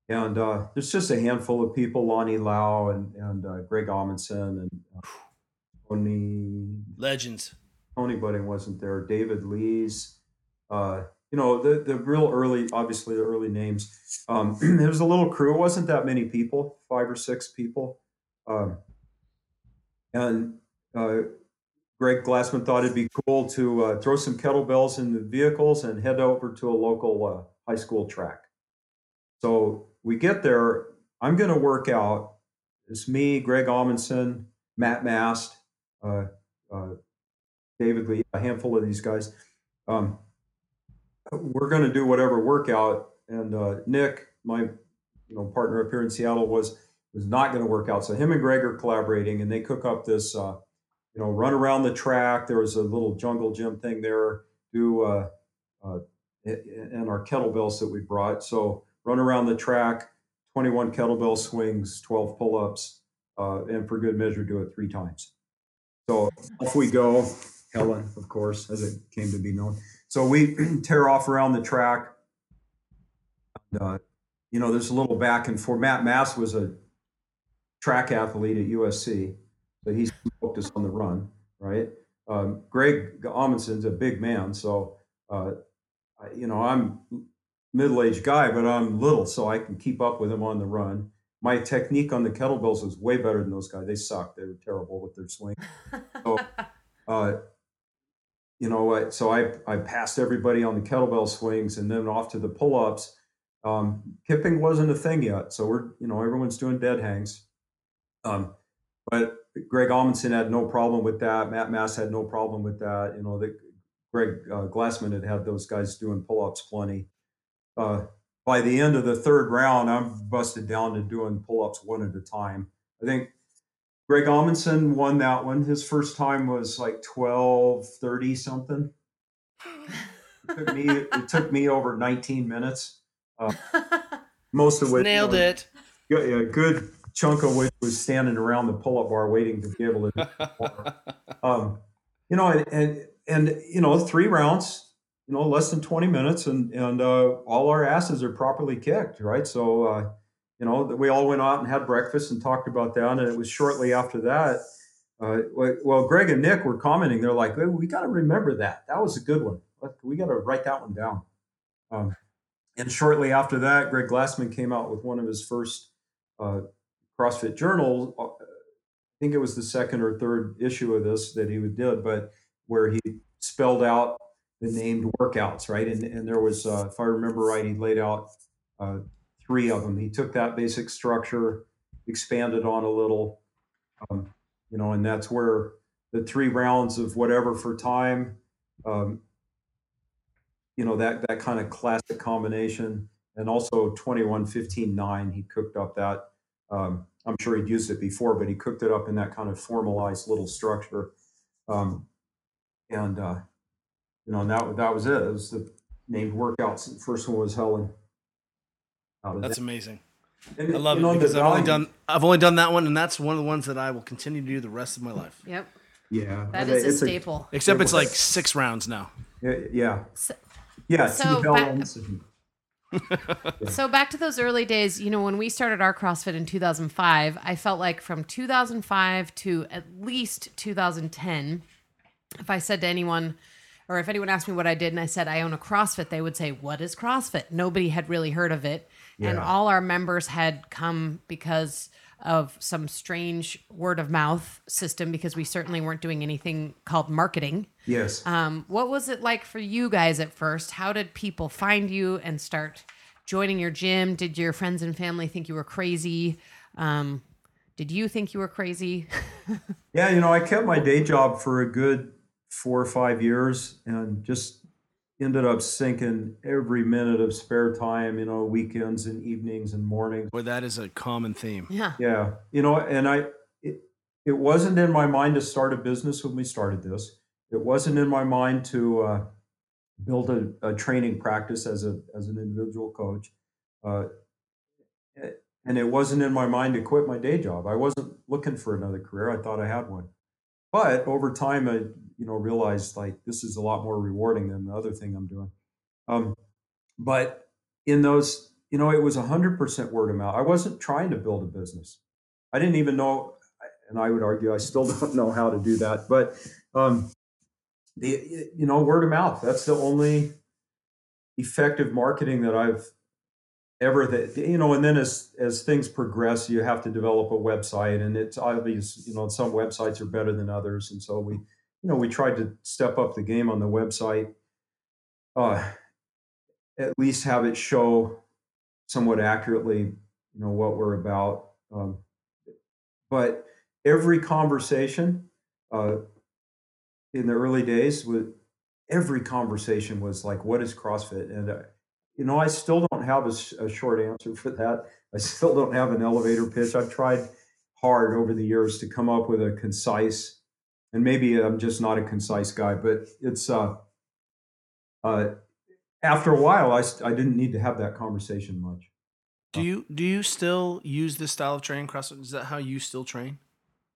D: And uh, there's just a handful of people, Lonnie Lau and, and uh, Greg Amundson and uh, Tony.
A: Legends.
D: Tony Budding wasn't there. David Lees. You know the the real early obviously the early names um it was a little crew. It wasn't that many people five or six people. Um and uh greg glassman thought it'd be cool to uh, throw some kettlebells in the vehicles and head over to a local uh, high school track. So we get there. I'm going to work out. It's me greg amundson matt mast uh, uh, david lee a handful of these guys. Um, we're going to do whatever workout. And uh, Nick, my you know partner up here in Seattle, was was not going to work out. So him and Greg are collaborating, and they cook up this uh, you know run around the track. There was a little jungle gym thing there. Do uh, uh, and our kettlebells that we brought. So run around the track, 21 kettlebell swings, 12 pull-ups, uh, and for good measure, do it three times. So off we go. Helen, of course, as it came to be known. So we tear off around the track. And, uh, you know, there's a little back and forth. Matt Mass was a track athlete at USC, but he's focused on the run, right? Um, Greg Amundson's a big man, so uh, you know I'm middle-aged guy, but I'm little, so I can keep up with him on the run. My technique on the kettlebells was way better than those guys. They sucked. They were terrible with their swing. So, uh, you know, so I, I passed everybody on the kettlebell swings and then off to the pull ups. Um, kipping wasn't a thing yet. So we're, you know, everyone's doing dead hangs. Um, but Greg Amundson had no problem with that. Matt Mass had no problem with that. You know, the Greg uh, Glassman had had those guys doing pull ups plenty. Uh, by the end of the third round, I'm busted down to doing pull ups one at a time. I think Greg Amundson won that one. His first time was like 12, 30 something. It took me, it took me over 19 minutes, most of which
A: Nailed
D: you know,
A: it.
D: yeah, yeah, a good chunk of which was standing around the pull-up bar waiting to be able to um, you know and, and and you know three rounds you know less than 20 minutes and and uh, all our asses are properly kicked right so uh, you know we all went out and had breakfast and talked about that and it was shortly after that uh, well greg and nick were commenting they're like we got to remember that that was a good one we got to write that one down um, and shortly after that greg glassman came out with one of his first uh, CrossFit Journal. uh, I think it was the second or third issue of this that he did, but where he spelled out the named workouts, right? And and there was, uh, if I remember right, he laid out uh, three of them. He took that basic structure, expanded on a little, um, you know, and that's where the three rounds of whatever for time, um, you know, that that kind of classic combination, and also 21, 15, 9, he cooked up that. Um, I'm sure he'd used it before, but he cooked it up in that kind of formalized little structure. Um, and, uh, you know, and that, that was it. It was the named workouts. The first one was Helen. Out of
A: That's
D: that.
A: amazing.
D: And,
A: I love
D: you know,
A: it because I've only done I've only done that one, and that's one of the ones that I will continue to do the rest of my life.
B: yep.
D: Yeah.
B: That
D: it-
B: is a
D: it's
B: staple.
A: Except
D: It
A: it's like six rounds now.
D: yeah. Yeah.
B: So-
D: Yeah.
B: so back- So back to those early days, you know, when we started our CrossFit in 2005, I felt like from 2005 to at least 2010, if I said to anyone or if anyone asked me what I did and I said I own a CrossFit, they would say, "What is CrossFit?" Nobody had really heard of it. And all our members had come because of some strange word of mouth system because we certainly weren't doing anything called marketing.
D: yes.
B: Um, what was it like for you guys at first? How did people find you and start joining your gym? Did your friends and family think you were crazy? Um, did you think you were crazy?
D: Yeah, you know, I kept my day job for a good four or five years and just ended up sinking every minute of spare time, you know, weekends and evenings and mornings.
A: Well, that is a common theme.
B: yeah.
D: Yeah, you know, and I, it, it wasn't in my mind to start a business when we started this. It wasn't in my mind to uh, build a, a training practice as a as an individual coach, uh, and it wasn't in my mind to quit my day job. I wasn't looking for another career. I thought I had one, but over time, I you know realized like this is a lot more rewarding than the other thing I'm doing. Um, but in those, you know, it was hundred percent word of mouth. I wasn't trying to build a business. I didn't even know, and I would argue I still don't know how to do that. But um, the you know word of mouth. That's the only effective marketing that I've ever that you know. And then as as things progress, you have to develop a website, and it's obvious you know some websites are better than others, and so we you know we tried to step up the game on the website. Uh, at least have it show somewhat accurately, you know, what we're about. Um, but every conversation uh, in the early days, with every conversation was like, "What is CrossFit?" And uh, you know, I still don't have a short answer for that. I still don't have an elevator pitch. I've tried hard over the years to come up with a concise, and maybe I'm just not a concise guy, but it's. Uh, uh, after a while, I, I didn't need to have that conversation much.
A: Do you do you still use this style of training CrossFit? Is that how you still train?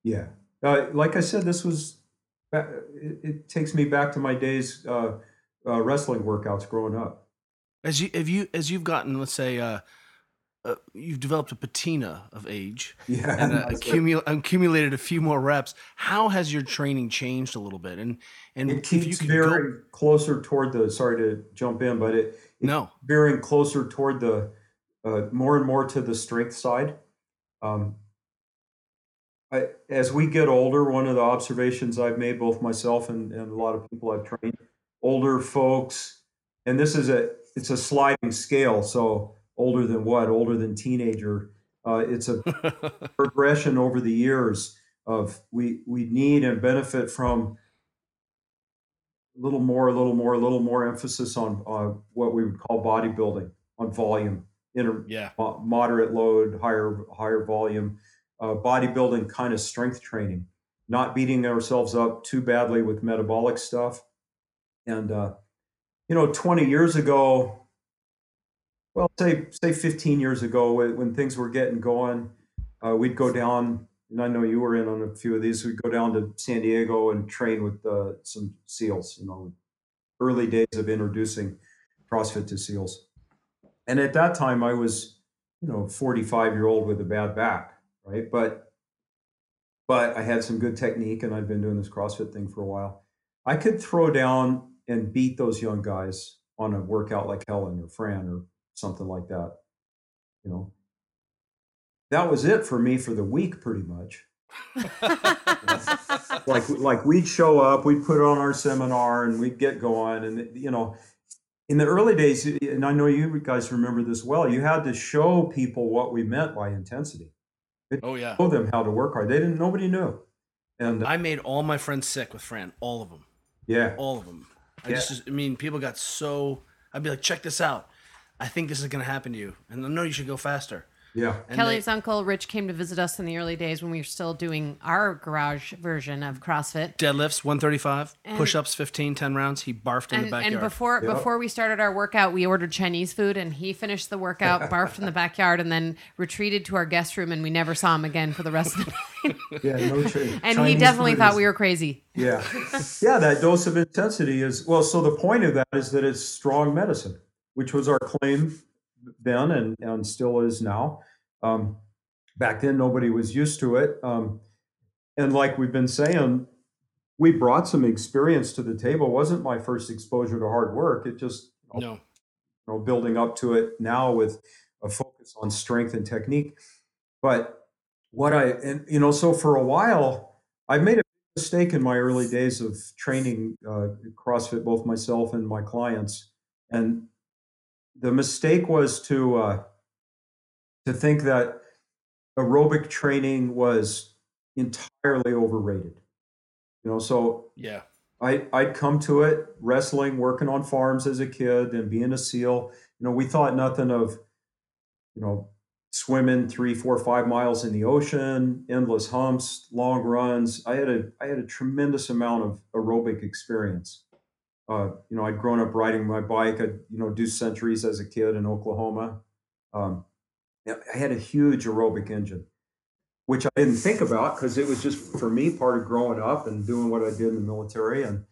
D: Yeah. Uh, like I said, this was, it, it takes me back to my days uh, uh, wrestling workouts growing up.
A: As you have you as you've gotten, let's say, uh, you've developed a patina of age
D: Yeah.
A: and uh,
D: that's it.
A: accumu- accumulated a few more reps. How has your training changed a little bit? And and
D: it keeps veering
A: go,
D: closer toward the, sorry to jump in, but it, it
A: no,
D: veering closer toward the, uh, more and more to the strength side. Um, I, as we get older, one of the observations I've made, both myself and, and a lot of people I've trained, older folks, and this is a it's a sliding scale. So older than what? Older than teenager. Uh, it's a progression over the years of we we need and benefit from a little more, a little more, a little more emphasis on uh, what we would call bodybuilding on volume, inter-
A: Yeah.
D: mo- moderate load, higher higher volume, uh, bodybuilding kind of strength training, not beating ourselves up too badly with metabolic stuff. And uh, you know, 20 years ago, well, say say 15 years ago, when, things were getting going, uh, we'd go down, and I know you were in on a few of these. We'd go down to San Diego and train with uh, some SEALs. You know, early days of introducing CrossFit to SEALs. And at that time, I was, you know, 45 year old with a bad back, right? But but I had some good technique, and I'd been doing this CrossFit thing for a while. I could throw down and beat those young guys on a workout like Helen or Fran or something like that. You know, that was it for me for the week, pretty much. Like like we'd show up, we'd put on our seminar, and we'd get going. And you know, in the early days, and I know you guys remember this well, you had to show people what we meant by intensity.
A: Oh yeah.
D: Show them how to work hard. They didn't. Nobody knew. And uh
A: I made all my friends sick with Fran. All of them.
D: yeah,
A: All of them. I
D: Yeah.
A: just, I mean, people got so. I'd be like, check this out. I think this is gonna happen to you, and I know you should go faster.
D: yeah,
A: And
B: Kelly's
A: they-
B: uncle Rich came to visit us in the early days when we were still doing our garage version of CrossFit.
A: deadlifts 135,
B: And-
A: push-ups 15, 10 rounds. He barfed in
B: And,
A: the backyard.
B: and before
D: Yep.
B: before we started our workout, we ordered Chinese food, and he finished the workout, barfed in the backyard, and then retreated to our guest room, and we never saw him again for the rest of the night.
D: yeah. No change.
B: and he definitely thought we were crazy.
D: Yeah. Yeah, that dose of intensity is well, so the point of that is that it's strong medicine, which was our claim then and, and still is now. Um, back then, nobody was used to it. Um, and like we've been saying, we brought some experience to the table. It wasn't my first exposure to hard work. It just, you
A: no,
D: know, building up to it now with a focus on strength and technique. But what I, and you know, so for a while, I made a mistake in my early days of training uh, CrossFit, both myself and my clients. And the mistake was to uh, to think that aerobic training was entirely overrated. You know, so
A: yeah,
D: I, I'd come to it wrestling, working on farms as a kid, and being a SEAL. You know, we thought nothing of, you know, swimming three, four, five miles in the ocean, endless humps, long runs. I had a I had a tremendous amount of aerobic experience. Uh, you know, I'd grown up riding my bike. I'd you know do centuries as a kid in Oklahoma. Um, I had a huge aerobic engine, which I didn't think about because it was just for me part of growing up and doing what I did in the military. And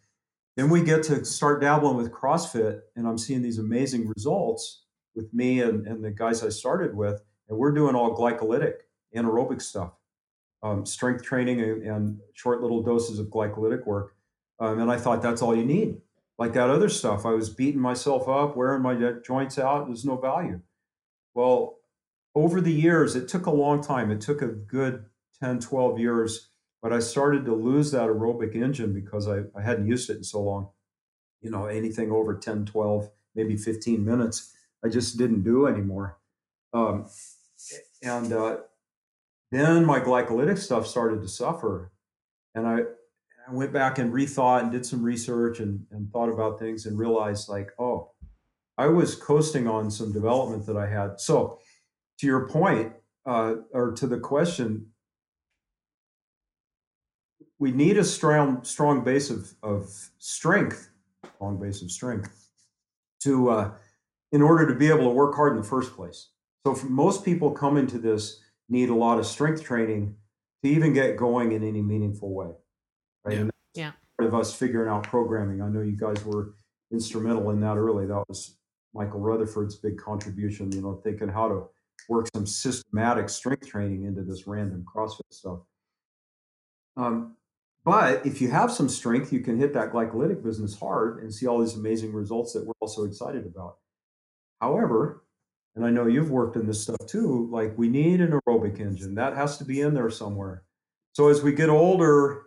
D: then we get to start dabbling with CrossFit, and I'm seeing these amazing results with me and, and the guys I started with, and we're doing all glycolytic anaerobic stuff, um, strength training and, and short little doses of glycolytic work. Um, and I thought that's all you need. Like that other stuff, I was beating myself up, wearing my joints out. There's no value. Well, over the years, it took a long time. It took a good 10, 12 years, but I started to lose that aerobic engine because I, I hadn't used it in so long. You know, anything over 10, 12, maybe 15 minutes, I just didn't do anymore. Um, and uh, then my glycolytic stuff started to suffer. And I, I went back and rethought and did some research and, and thought about things and realized, like, oh, I was coasting on some development that I had. So, to your point, uh, or to the question, we need a strong, strong base of, of strength, strong base of strength, to uh, in order to be able to work hard in the first place. So, most people come into this need a lot of strength training to even get going in any meaningful way, right?
A: Yeah.
D: And
B: Yeah.
D: part of us figuring out programming. I know you guys were instrumental in that early. That was Michael Rutherford's big contribution. You know, thinking how to work some systematic strength training into this random CrossFit stuff. Um, but if you have some strength, you can hit that glycolytic business hard and see all these amazing results that we're also excited about. However, and I know you've worked in this stuff too, like we need an aerobic engine. That has to be in there somewhere. So as we get older,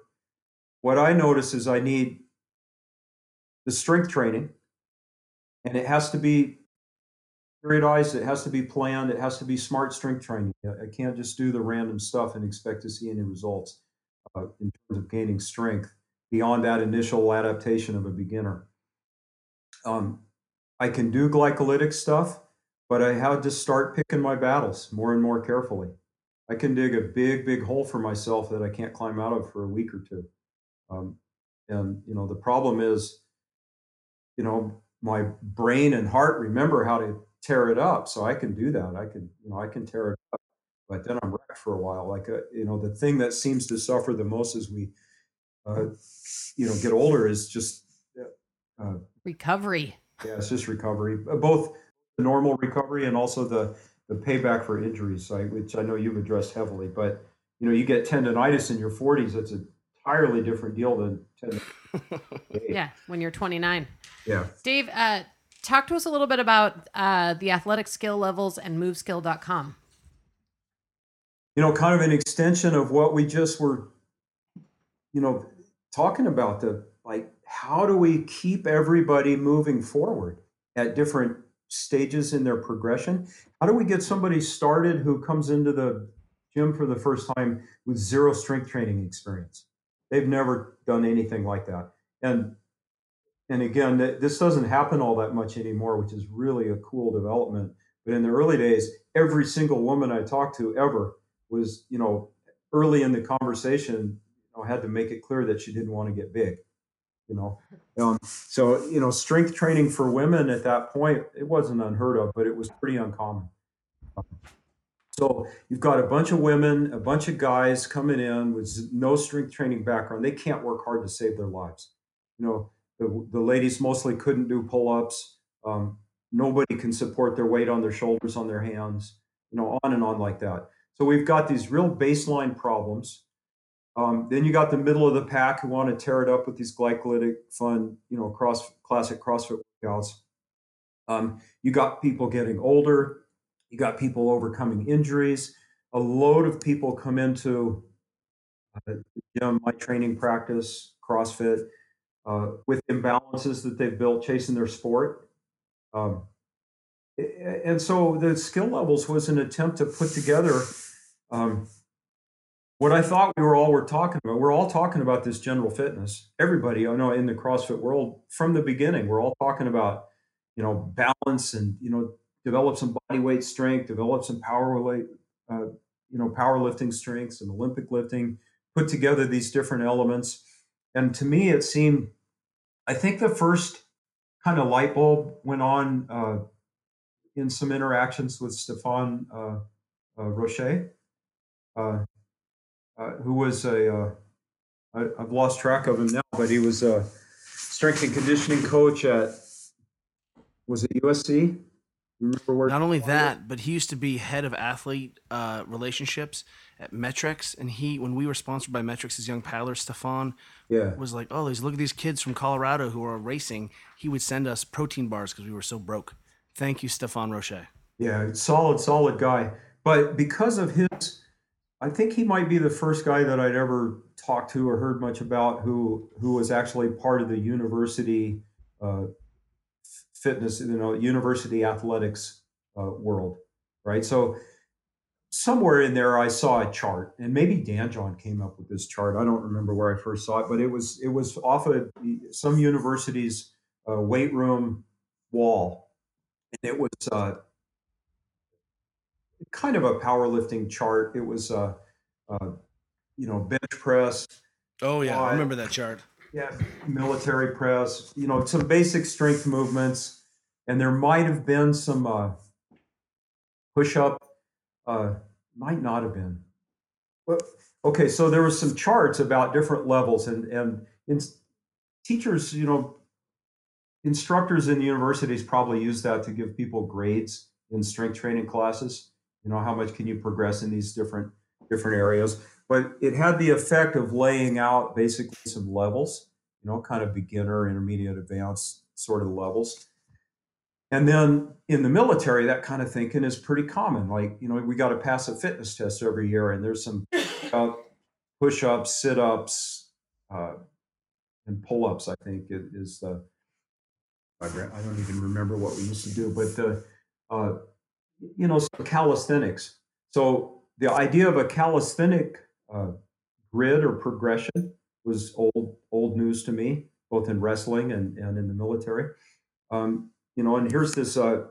D: what I notice is I need the strength training, and it has to be periodized, it has to be planned, it has to be smart strength training. I can't just do the random stuff and expect to see any results uh, in terms of gaining strength beyond that initial adaptation of a beginner. Um, I can do glycolytic stuff, but I had to start picking my battles more and more carefully. I can dig a big, big hole for myself that I can't climb out of for a week or two. Um, and you know, the problem is, you know, my brain and heart remember how to tear it up, so I can do that. I can, you know, I can tear it up, but then I'm wrecked for a while. Like, uh, you know, the thing that seems to suffer the most as we, uh, you know, get older is just, uh,
B: Recovery.
D: yeah, it's just recovery, uh, both the normal recovery and also the the payback for injuries, like, which I know you've addressed heavily. But you know, you get tendonitis in your 40s, it's an entirely different deal than tendonitis.
B: Yeah, when you're 29.
D: yeah.
B: Dave, uh, talk to us a little bit about uh, the athletic skill levels and moveskill.com.
D: you know, kind of an extension of what we just were, you know, talking about the like, how do we keep everybody moving forward at different stages in their progression? How do we get somebody started who comes into the gym for the first time with zero strength training experience? They've never done anything like that. And and again, this doesn't happen all that much anymore, which is really a cool development. But in the early days, every single woman I talked to ever was, you know, early in the conversation, you know, had to make it clear that she didn't want to get big, you know. Um, so, you know, strength training for women at that point, it wasn't unheard of, but it was pretty uncommon. So you've got a bunch of women, a bunch of guys coming in with no strength training background. They can't work hard to save their lives. You know, the, the ladies mostly couldn't do pull-ups. Um, nobody can support their weight on their shoulders, on their hands, you know, on and on like that. So we've got these real baseline problems. Um, then you got the middle of the pack who want to tear it up with these glycolytic, fun, you know, cross classic CrossFit workouts. Um, you got people getting older. You got people overcoming injuries. A load of people come into uh, gym, my training practice, CrossFit, uh, with imbalances that they've built chasing their sport. Um, and so the skill levels was an attempt to put together um, what I thought we were all were talking about. We're all talking about this general fitness. Everybody, I know in the CrossFit world from the beginning, we're all talking about you know balance and you know develop some body weight strength, develop some power weight, uh, you know powerlifting strengths and Olympic lifting. Put together these different elements, and to me, it seemed. I think the first kind of light bulb went on uh, in some interactions with Stefan uh, uh, Rocher, uh, uh, who was a, I've lost track of him now, but he was a strength and conditioning coach at, was it USC? You remember where?
A: Not only that, but he used to be head of athlete uh, relationships at MET-Rx, and he, when we were sponsored by MET-Rx his young paddler Stefan
D: Yeah.
A: was like, "Oh, these look at these kids from Colorado who are racing." He would send us protein bars because we were so broke. Thank you, Stefan Roche.
D: Yeah, solid, solid guy. But because of his, I think he might be the first guy that I'd ever talked to or heard much about who who was actually part of the university uh, fitness, you know, university athletics uh, world, right? So somewhere in there, I saw a chart, and maybe Dan John came up with this chart. I don't remember where I first saw it, but it was it was off of some university's uh, weight room wall, and it was. Uh, kind of a powerlifting chart. It was, uh, uh, you know, bench press,
A: Oh yeah? I remember that chart.
D: yeah, military press, you know, some basic strength movements, and there might have been some uh, push up. Uh, might not have been. Okay, so there was some charts about different levels, and and in, teachers, you know, instructors in universities probably use that to give people grades in strength training classes. You know, how much can you progress in these different different areas? But it had the effect of laying out basically some levels, you know, kind of beginner, intermediate, advanced sort of levels. And then in the military, that kind of thinking is pretty common. Like, you know, we got to pass a fitness test every year, and there's some uh, push ups, sit ups, uh, and pull ups, I think it is the, I don't even remember what we used to do, but the, uh, you know, calisthenics. So the idea of a calisthenic uh, grid or progression was old old news to me, both in wrestling and, and in the military. Um, you know, and here's this uh,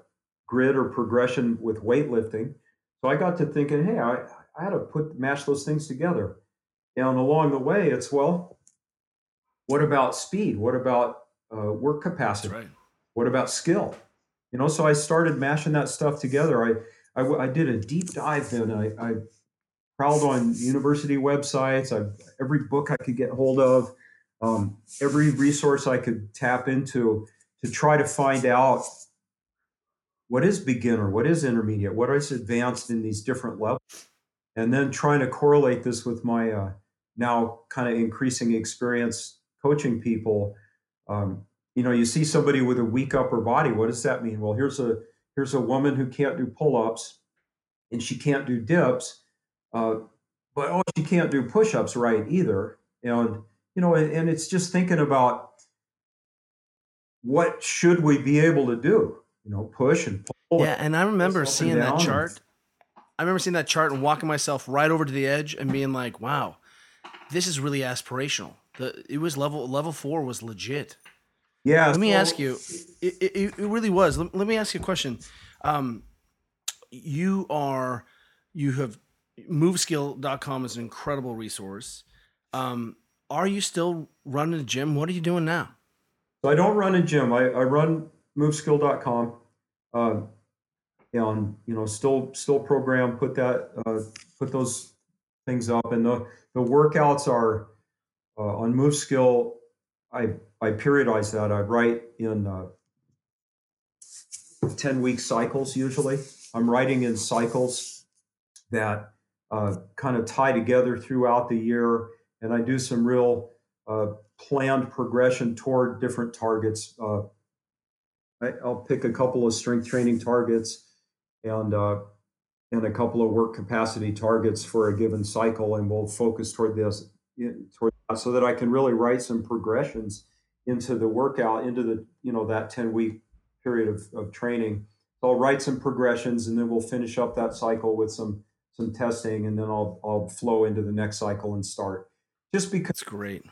D: grid or progression with weightlifting. So I got to thinking, hey, I, I had to put mash those things together. And along the way, it's well, what about speed? What about uh, work capacity?
A: right.
D: What about skill? You know, so I started mashing that stuff together. I I did a deep dive then. I, I prowled on university websites. I every book I could get hold of, um, every resource I could tap into to try to find out what is beginner, what is intermediate, what is advanced in these different levels, and then trying to correlate this with my uh, now kind of increasing experience coaching people. Um, you know, you see somebody with a weak upper body. What does that mean? Well, here's a here's a woman who can't do pull-ups, and she can't do dips, uh, but oh, she can't do push-ups right either. And you know, and, and it's just thinking about what should we be able to do? You know, push and pull.
A: Yeah, and I remember seeing that chart. I remember seeing that chart and walking myself right over to the edge and being like, "Wow, this is really aspirational." The it was level level four was legit.
D: Yeah.
A: Let me ask you, it, it, it really was. Let, let me ask you a question. Um, you are, you have, moveskill.com is an incredible resource. Um, are you still running a gym? What are you doing now?
D: So I don't run a gym. I, I run moveskill.com. Uh, and you know, still still program, put that uh, put those things up. And the, the workouts are uh, on MoveSkill. I I periodize that. I write in uh, 10 week cycles usually. I'm writing in cycles that uh, kind of tie together throughout the year. And I do some real planned progression toward different targets. Uh, I, I'll pick a couple of strength training targets and uh, and a couple of work capacity targets for a given cycle, and we'll focus toward this toward that, so that I can really write some progressions into the workout, into the you know that ten week period of, of training. So I'll write some progressions, and then we'll finish up that cycle with some some testing, and then I'll I'll flow into the next cycle and start. Just because
A: That's great.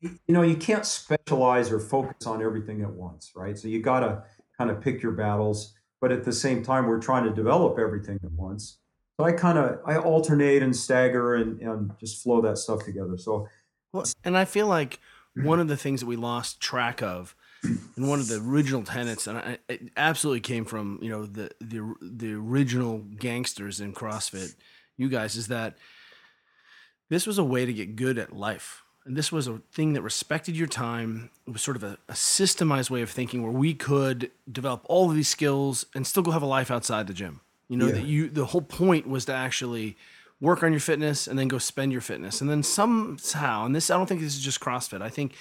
D: You know you can't specialize or focus on everything at once right? So you got to kind of pick your battles but at the same time we're trying to develop everything at once. So i kind of i alternate and stagger and, and just flow that stuff together. So
A: Well, and I feel like one of the things that we lost track of, and one of the original tenets, and I, it absolutely came from you know the the the original gangsters in CrossFit, you guys, is that this was a way to get good at life. And this was a thing that respected your time. It was sort of a, a systemized way of thinking where we could develop all of these skills and still go have a life outside the gym. You know,
D: Yeah.
A: that you the whole point was to actually work on your fitness and then go spend your fitness. And then somehow, and this I don't think this is just CrossFit. I think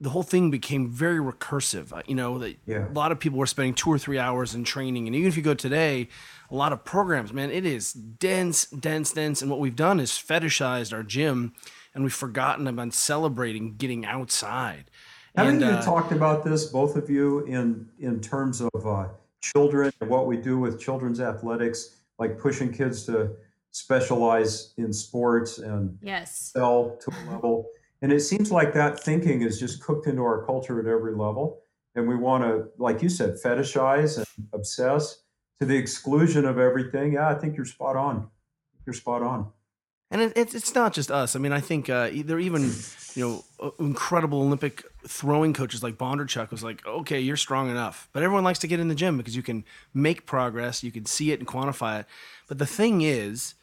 A: the whole thing became very recursive. You know, that
D: Yeah.
A: a lot of people were spending two or three hours in training. And even if you go today, a lot of programs, man, it is dense, dense, dense. And what we've done is fetishized our gym and we've forgotten about celebrating getting outside.
D: haven't
A: and,
D: you
A: uh,
D: talked about this both of you in in terms of uh, children and what we do with children's athletics like pushing kids to specialize in sports and
B: Yes.
D: sell to a level. And it seems like that thinking is just cooked into our culture at every level. And we want to, like you said, fetishize and obsess to the exclusion of everything. Yeah, I think you're spot on. You're spot on.
A: And it, it's it's not just us. I mean, I think uh, there are even you know uh, incredible Olympic throwing coaches like Bondarchuk was like, okay, you're strong enough, but everyone likes to get in the gym because you can make progress, you can see it and quantify it. But the thing is,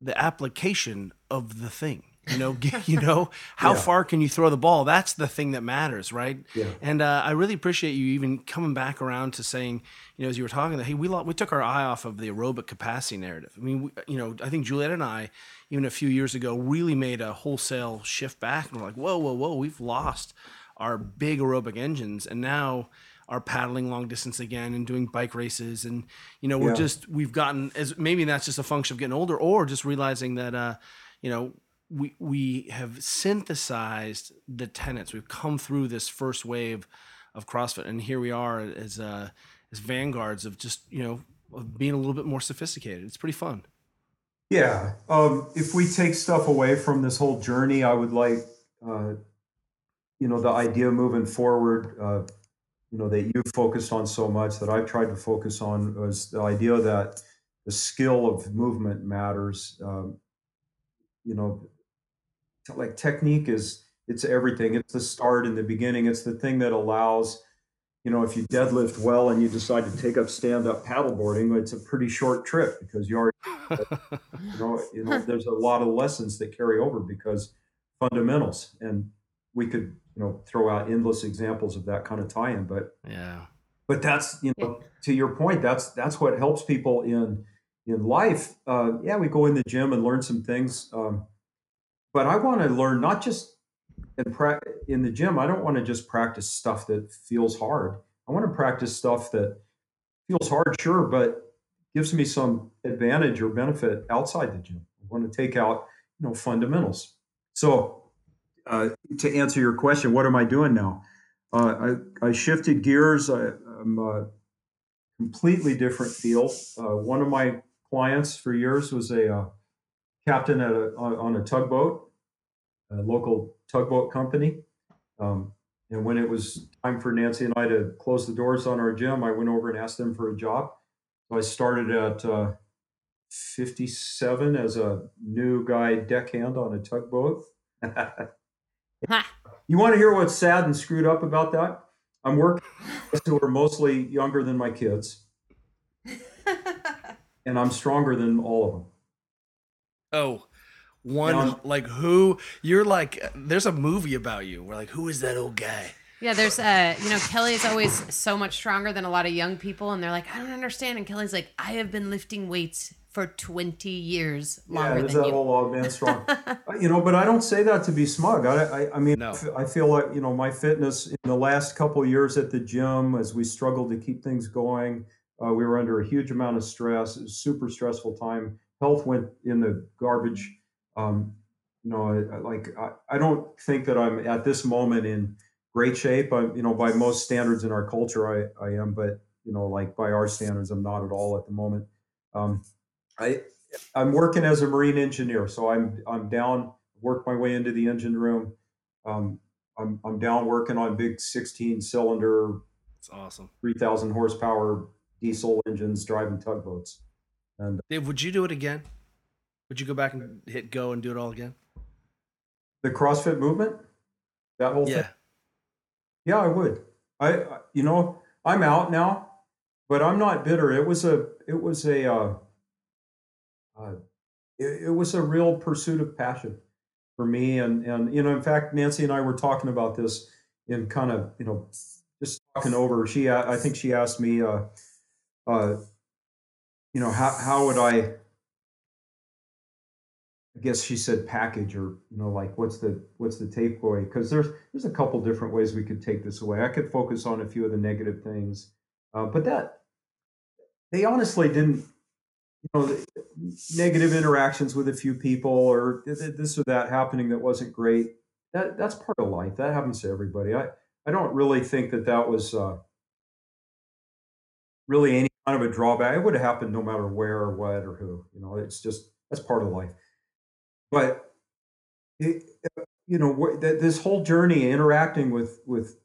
A: the application of the thing. You know, you know how
D: Yeah.
A: far can you throw the ball? That's the thing that matters, right?
D: Yeah.
A: And uh, I really appreciate you even coming back around to saying, you know, as you were talking, that hey, we we took our eye off of the aerobic capacity narrative. I mean, we, you know, I think Juliet and I, even a few years ago, really made a wholesale shift back, and we're like, whoa, whoa, whoa, we've lost our big aerobic engines, and now are paddling long distance again and doing bike races, and you know, we're
D: Yeah.
A: just we've gotten as maybe that's just a function of getting older, or just realizing that, uh, you know. We, we have synthesized the tenets. We've come through this first wave of CrossFit, and here we are as uh, as vanguards of just you know of being a little bit more sophisticated. It's pretty fun.
D: Yeah. Um, if we take stuff away from this whole journey, I would like uh, you know, the idea moving forward, uh, you know, that you've focused on so much that I've tried to focus on was the idea that the skill of movement matters. Um, you know, like technique is it's everything. It's the start in the beginning. It's the thing that allows, you know, if you deadlift well and you decide to take up stand up paddleboarding, it's a pretty short trip because you already, you know, you know, there's a lot of lessons that carry over because fundamentals and we could you know throw out endless examples of that kind of tie-in but
A: yeah.
D: but that's you know to your point that's that's what helps people in in life uh, yeah we go in the gym and learn some things um, but i want to learn not just in pra- in the gym i don't want to just practice stuff that feels hard i want to practice stuff that feels hard sure but gives me some advantage or benefit outside the gym i want to take out you know fundamentals so uh, to answer your question, what am I doing now? Uh, I, I shifted gears. I, I'm a completely different field. Uh, one of my clients for years was a uh, captain at a, on a tugboat, a local tugboat company. Um, and when it was time for Nancy and I to close the doors on our gym, I went over and asked them for a job. So I started at uh, 57 as a new guy deckhand on a tugboat. You want to hear what's sad and screwed up about that? I'm working with guys who are mostly younger than my kids, and I'm stronger than all of them.
A: Oh, one
D: Yeah.
A: like who you're like. There's a movie about you. We're like, who is that old guy?
B: Yeah, there's uh, you know, Kelly is always so much stronger than a lot of young people, and they're like, I don't understand. And Kelly's like, I have been lifting weights for 20 years longer
D: yeah, is
B: than
D: that
B: you.
D: whole old man strong? Uh, you know, but I don't say that to be smug. I, I, I mean,
A: No.
D: I f- I feel like you know my fitness in the last couple of years at the gym, as we struggled to keep things going, uh, we were under a huge amount of stress. It was a super stressful time. Health went in the garbage. Um, you know, I, I- like I, I don't think that I'm at this moment in great shape. I, you know, by most standards in our culture, I, I am, but you know, like by our standards, I'm not at all at the moment. Um, I, I'm working as a marine engineer, so I'm I'm down. Work my way into the engine room. Um, I'm I'm down working on big 16 cylinder,
A: It's awesome.
D: 3,000 horsepower diesel engines driving tugboats. And
A: Dave, would you do it again? Would you go back and hit go and do it all again?
D: the CrossFit movement, that whole thing.
A: Yeah.
D: Yeah, I would. I, I- you know, I'm out now, but I'm not bitter. It was a, it was a, uh, uh, it, it was a real pursuit of passion for me. And, and, you know, in fact, Nancy and I were talking about this in kind of, you know, just talking over. She, I think she asked me, uh, uh, you know, how, how would I, I guess she said package or you know like what's the what's the takeaway because there's there's a couple different ways we could take this away. I could focus on a few of the negative things, uh, but that they honestly didn't you know negative interactions with a few people or th- th- this or that happening that wasn't great. That that's part of life. That happens to everybody. I I don't really think that that was uh, really any kind of a drawback. It would have happened no matter where or what or who. You know, it's just that's part of life but it, you know wh- th- this whole journey interacting with with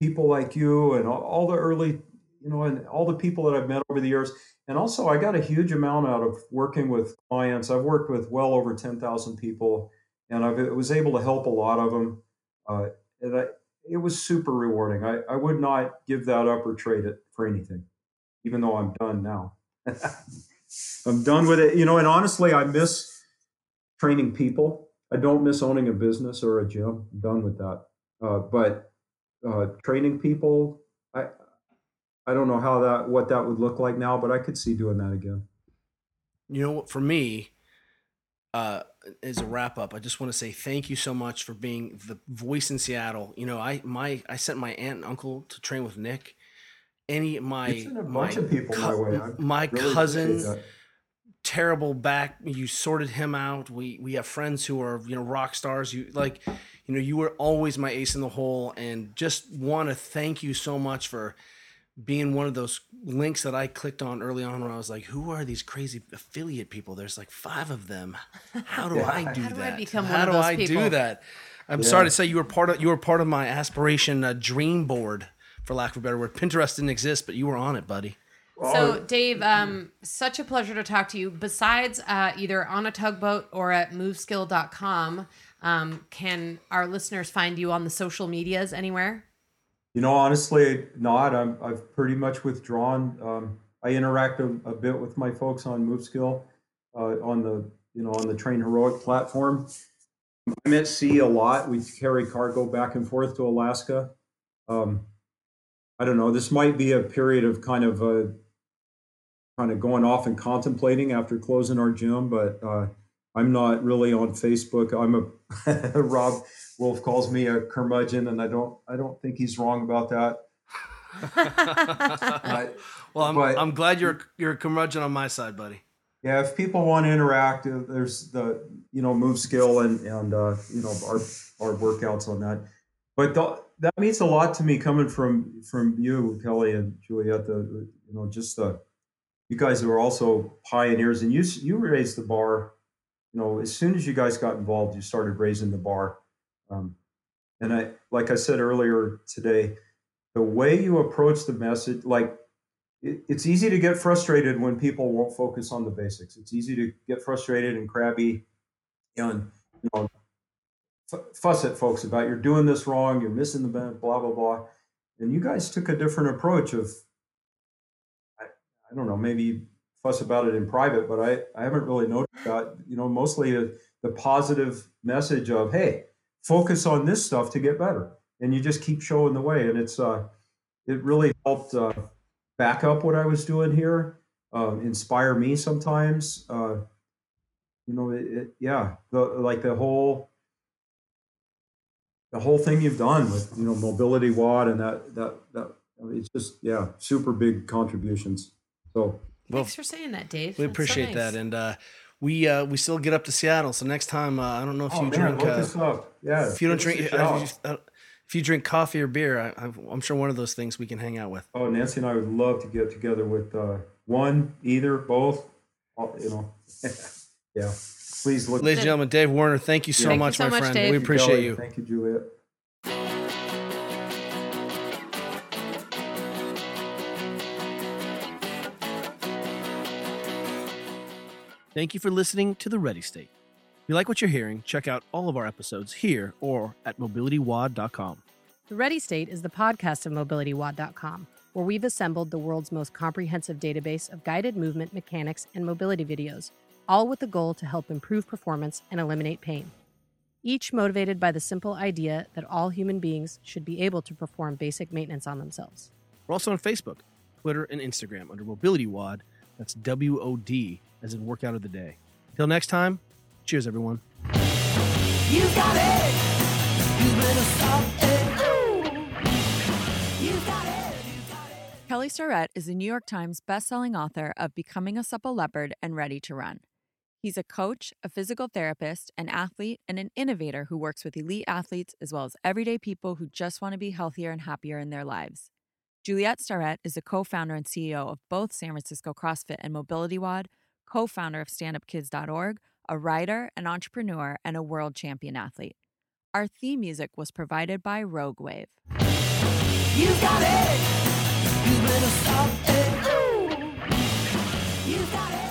D: people like you and all, all the early you know and all the people that i've met over the years and also i got a huge amount out of working with clients. I've worked with well over 10000 people and i was able to help a lot of them uh, and I, it was super rewarding. I, I would not give that up or trade it for anything even though i'm done now. I'm done with it. You know and honestly i miss training people. I don't miss owning a business or a gym. I'm done with that. Uh, but uh, training people, I I don't know how that what that would look like now, but I could see doing that again.
A: You know what? For me, uh, as a wrap up, I just want to say thank you so much for being the voice in Seattle. You know, I my I sent my aunt and uncle to train with Nick. Any my my
D: bunch of people my way.
A: My
D: really
A: cousin. Terrible back you sorted him out we we have friends who are you know rock stars you like you know you were always my ace in the hole and just want to thank you so much for being one of those links that I clicked on early on where I was like, who are these crazy affiliate people? There's like five of them. How do I do
B: How do I
A: that?
B: become one
A: How
B: of
A: do
B: those
A: I do that? I'm
D: Yeah.
A: sorry to say you were part of you were part of my aspiration uh, dream board, for lack of a better word. Pinterest didn't exist, but you were on it, buddy.
B: So, Dave, um, such a pleasure to talk to you. Besides uh, either on a tugboat or at moveskill.com, um, can our listeners find you on the social medias anywhere?
D: You know, honestly, not. I'm, I've pretty much withdrawn. Um, I interact a, a bit with my folks on MoveSkill uh, on the you know on the TrainHeroic platform. I'm at sea a lot. We carry cargo back and forth to Alaska. Um, I don't know. This might be a period of kind of uh, kind of going off and contemplating after closing our gym, but uh, I'm not really on Facebook. I'm a Robb Wolf calls me a curmudgeon, and I don't I don't think he's wrong about that. I-
A: Well, I'm,
D: But-
A: I'm glad you're you're a curmudgeon on my side, buddy.
D: yeah, if people want to interact, uh, there's the you know moveSKILL and and uh, you know our our workouts on that. But the, that means a lot to me coming from from you, Kelly and Juliet. The you know just the you guys were also pioneers, and you you raised the bar. You know, as soon as you guys got involved, you started raising the bar. Um, and I, like I said earlier today, the way you approach the message, like it, it's easy to get frustrated when people won't focus on the basics. It's easy to get frustrated and crabby and you know f- fuss at folks about you're doing this wrong, you're missing the blah blah blah. And you guys took a different approach of I, don't know, maybe fuss about it in private, but I, I haven't really noticed that. You know, mostly the, the positive message of hey, focus on this stuff to get better, and you just keep showing the way. And it's uh, it really helped. Uh, back up what I was doing here, uh, inspire me sometimes. Uh, you know, it, it, yeah, the like the whole the whole thing you've done with you know mobility WOD and that that that it's just yeah, super big contributions. So
A: Well,
B: Thanks for saying that, Dave.
A: we
B: That's so
A: appreciate that, and uh, we uh, we still get up to Seattle. So next time, uh, I don't know if
D: oh
A: you
D: man,
A: drink. Uh,
D: this up. Yeah,
A: if you don't drink,
D: a shout.
A: if you, if you drink coffee or beer, I, I, I'm sure one of those things we can hang out with.
D: oh, Nancy and I would love to get together with uh, one, either, both. all- You know, yeah. Please look.
A: Ladies and gentlemen, Dave Werner, thank you so
B: Thank you
A: much,
B: so
A: my
B: much,
A: friend.
B: Dave.
A: We appreciate you.
D: Thank you, Juliet.
A: Thank you for listening to The Ready State. If you like what you're hearing, check out all of our episodes here or at mobilitywod.com.
B: The Ready State is the podcast of MobilityWOD.com, where we've assembled the world's most comprehensive database of guided movement mechanics and mobility videos, all with the goal to help improve performance and eliminate pain. Each motivated by the simple idea that all human beings should be able to perform basic maintenance on themselves.
A: We're also on Facebook, Twitter, and Instagram under Mobility WOD. That's W O D, as in workout of the day. Until next time, cheers, everyone.
C: You got it. You better stop it. Ooh. You got it. You got it.
E: Kelly Starrett is a New York Times bestselling author of Becoming a Supple Leopard and Ready to Run. He's a coach, a physical therapist, an athlete, and an innovator who works with elite athletes as well as everyday people who just want to be healthier and happier in their lives. Juliet Starrett is a co founder and CEO of both San Francisco CrossFit and Mobility WOD, co founder of standupkids.org, a writer, an entrepreneur, and a world champion athlete. Our theme music was provided by Rogue Wave.
C: You got it. You better stop it. You got it.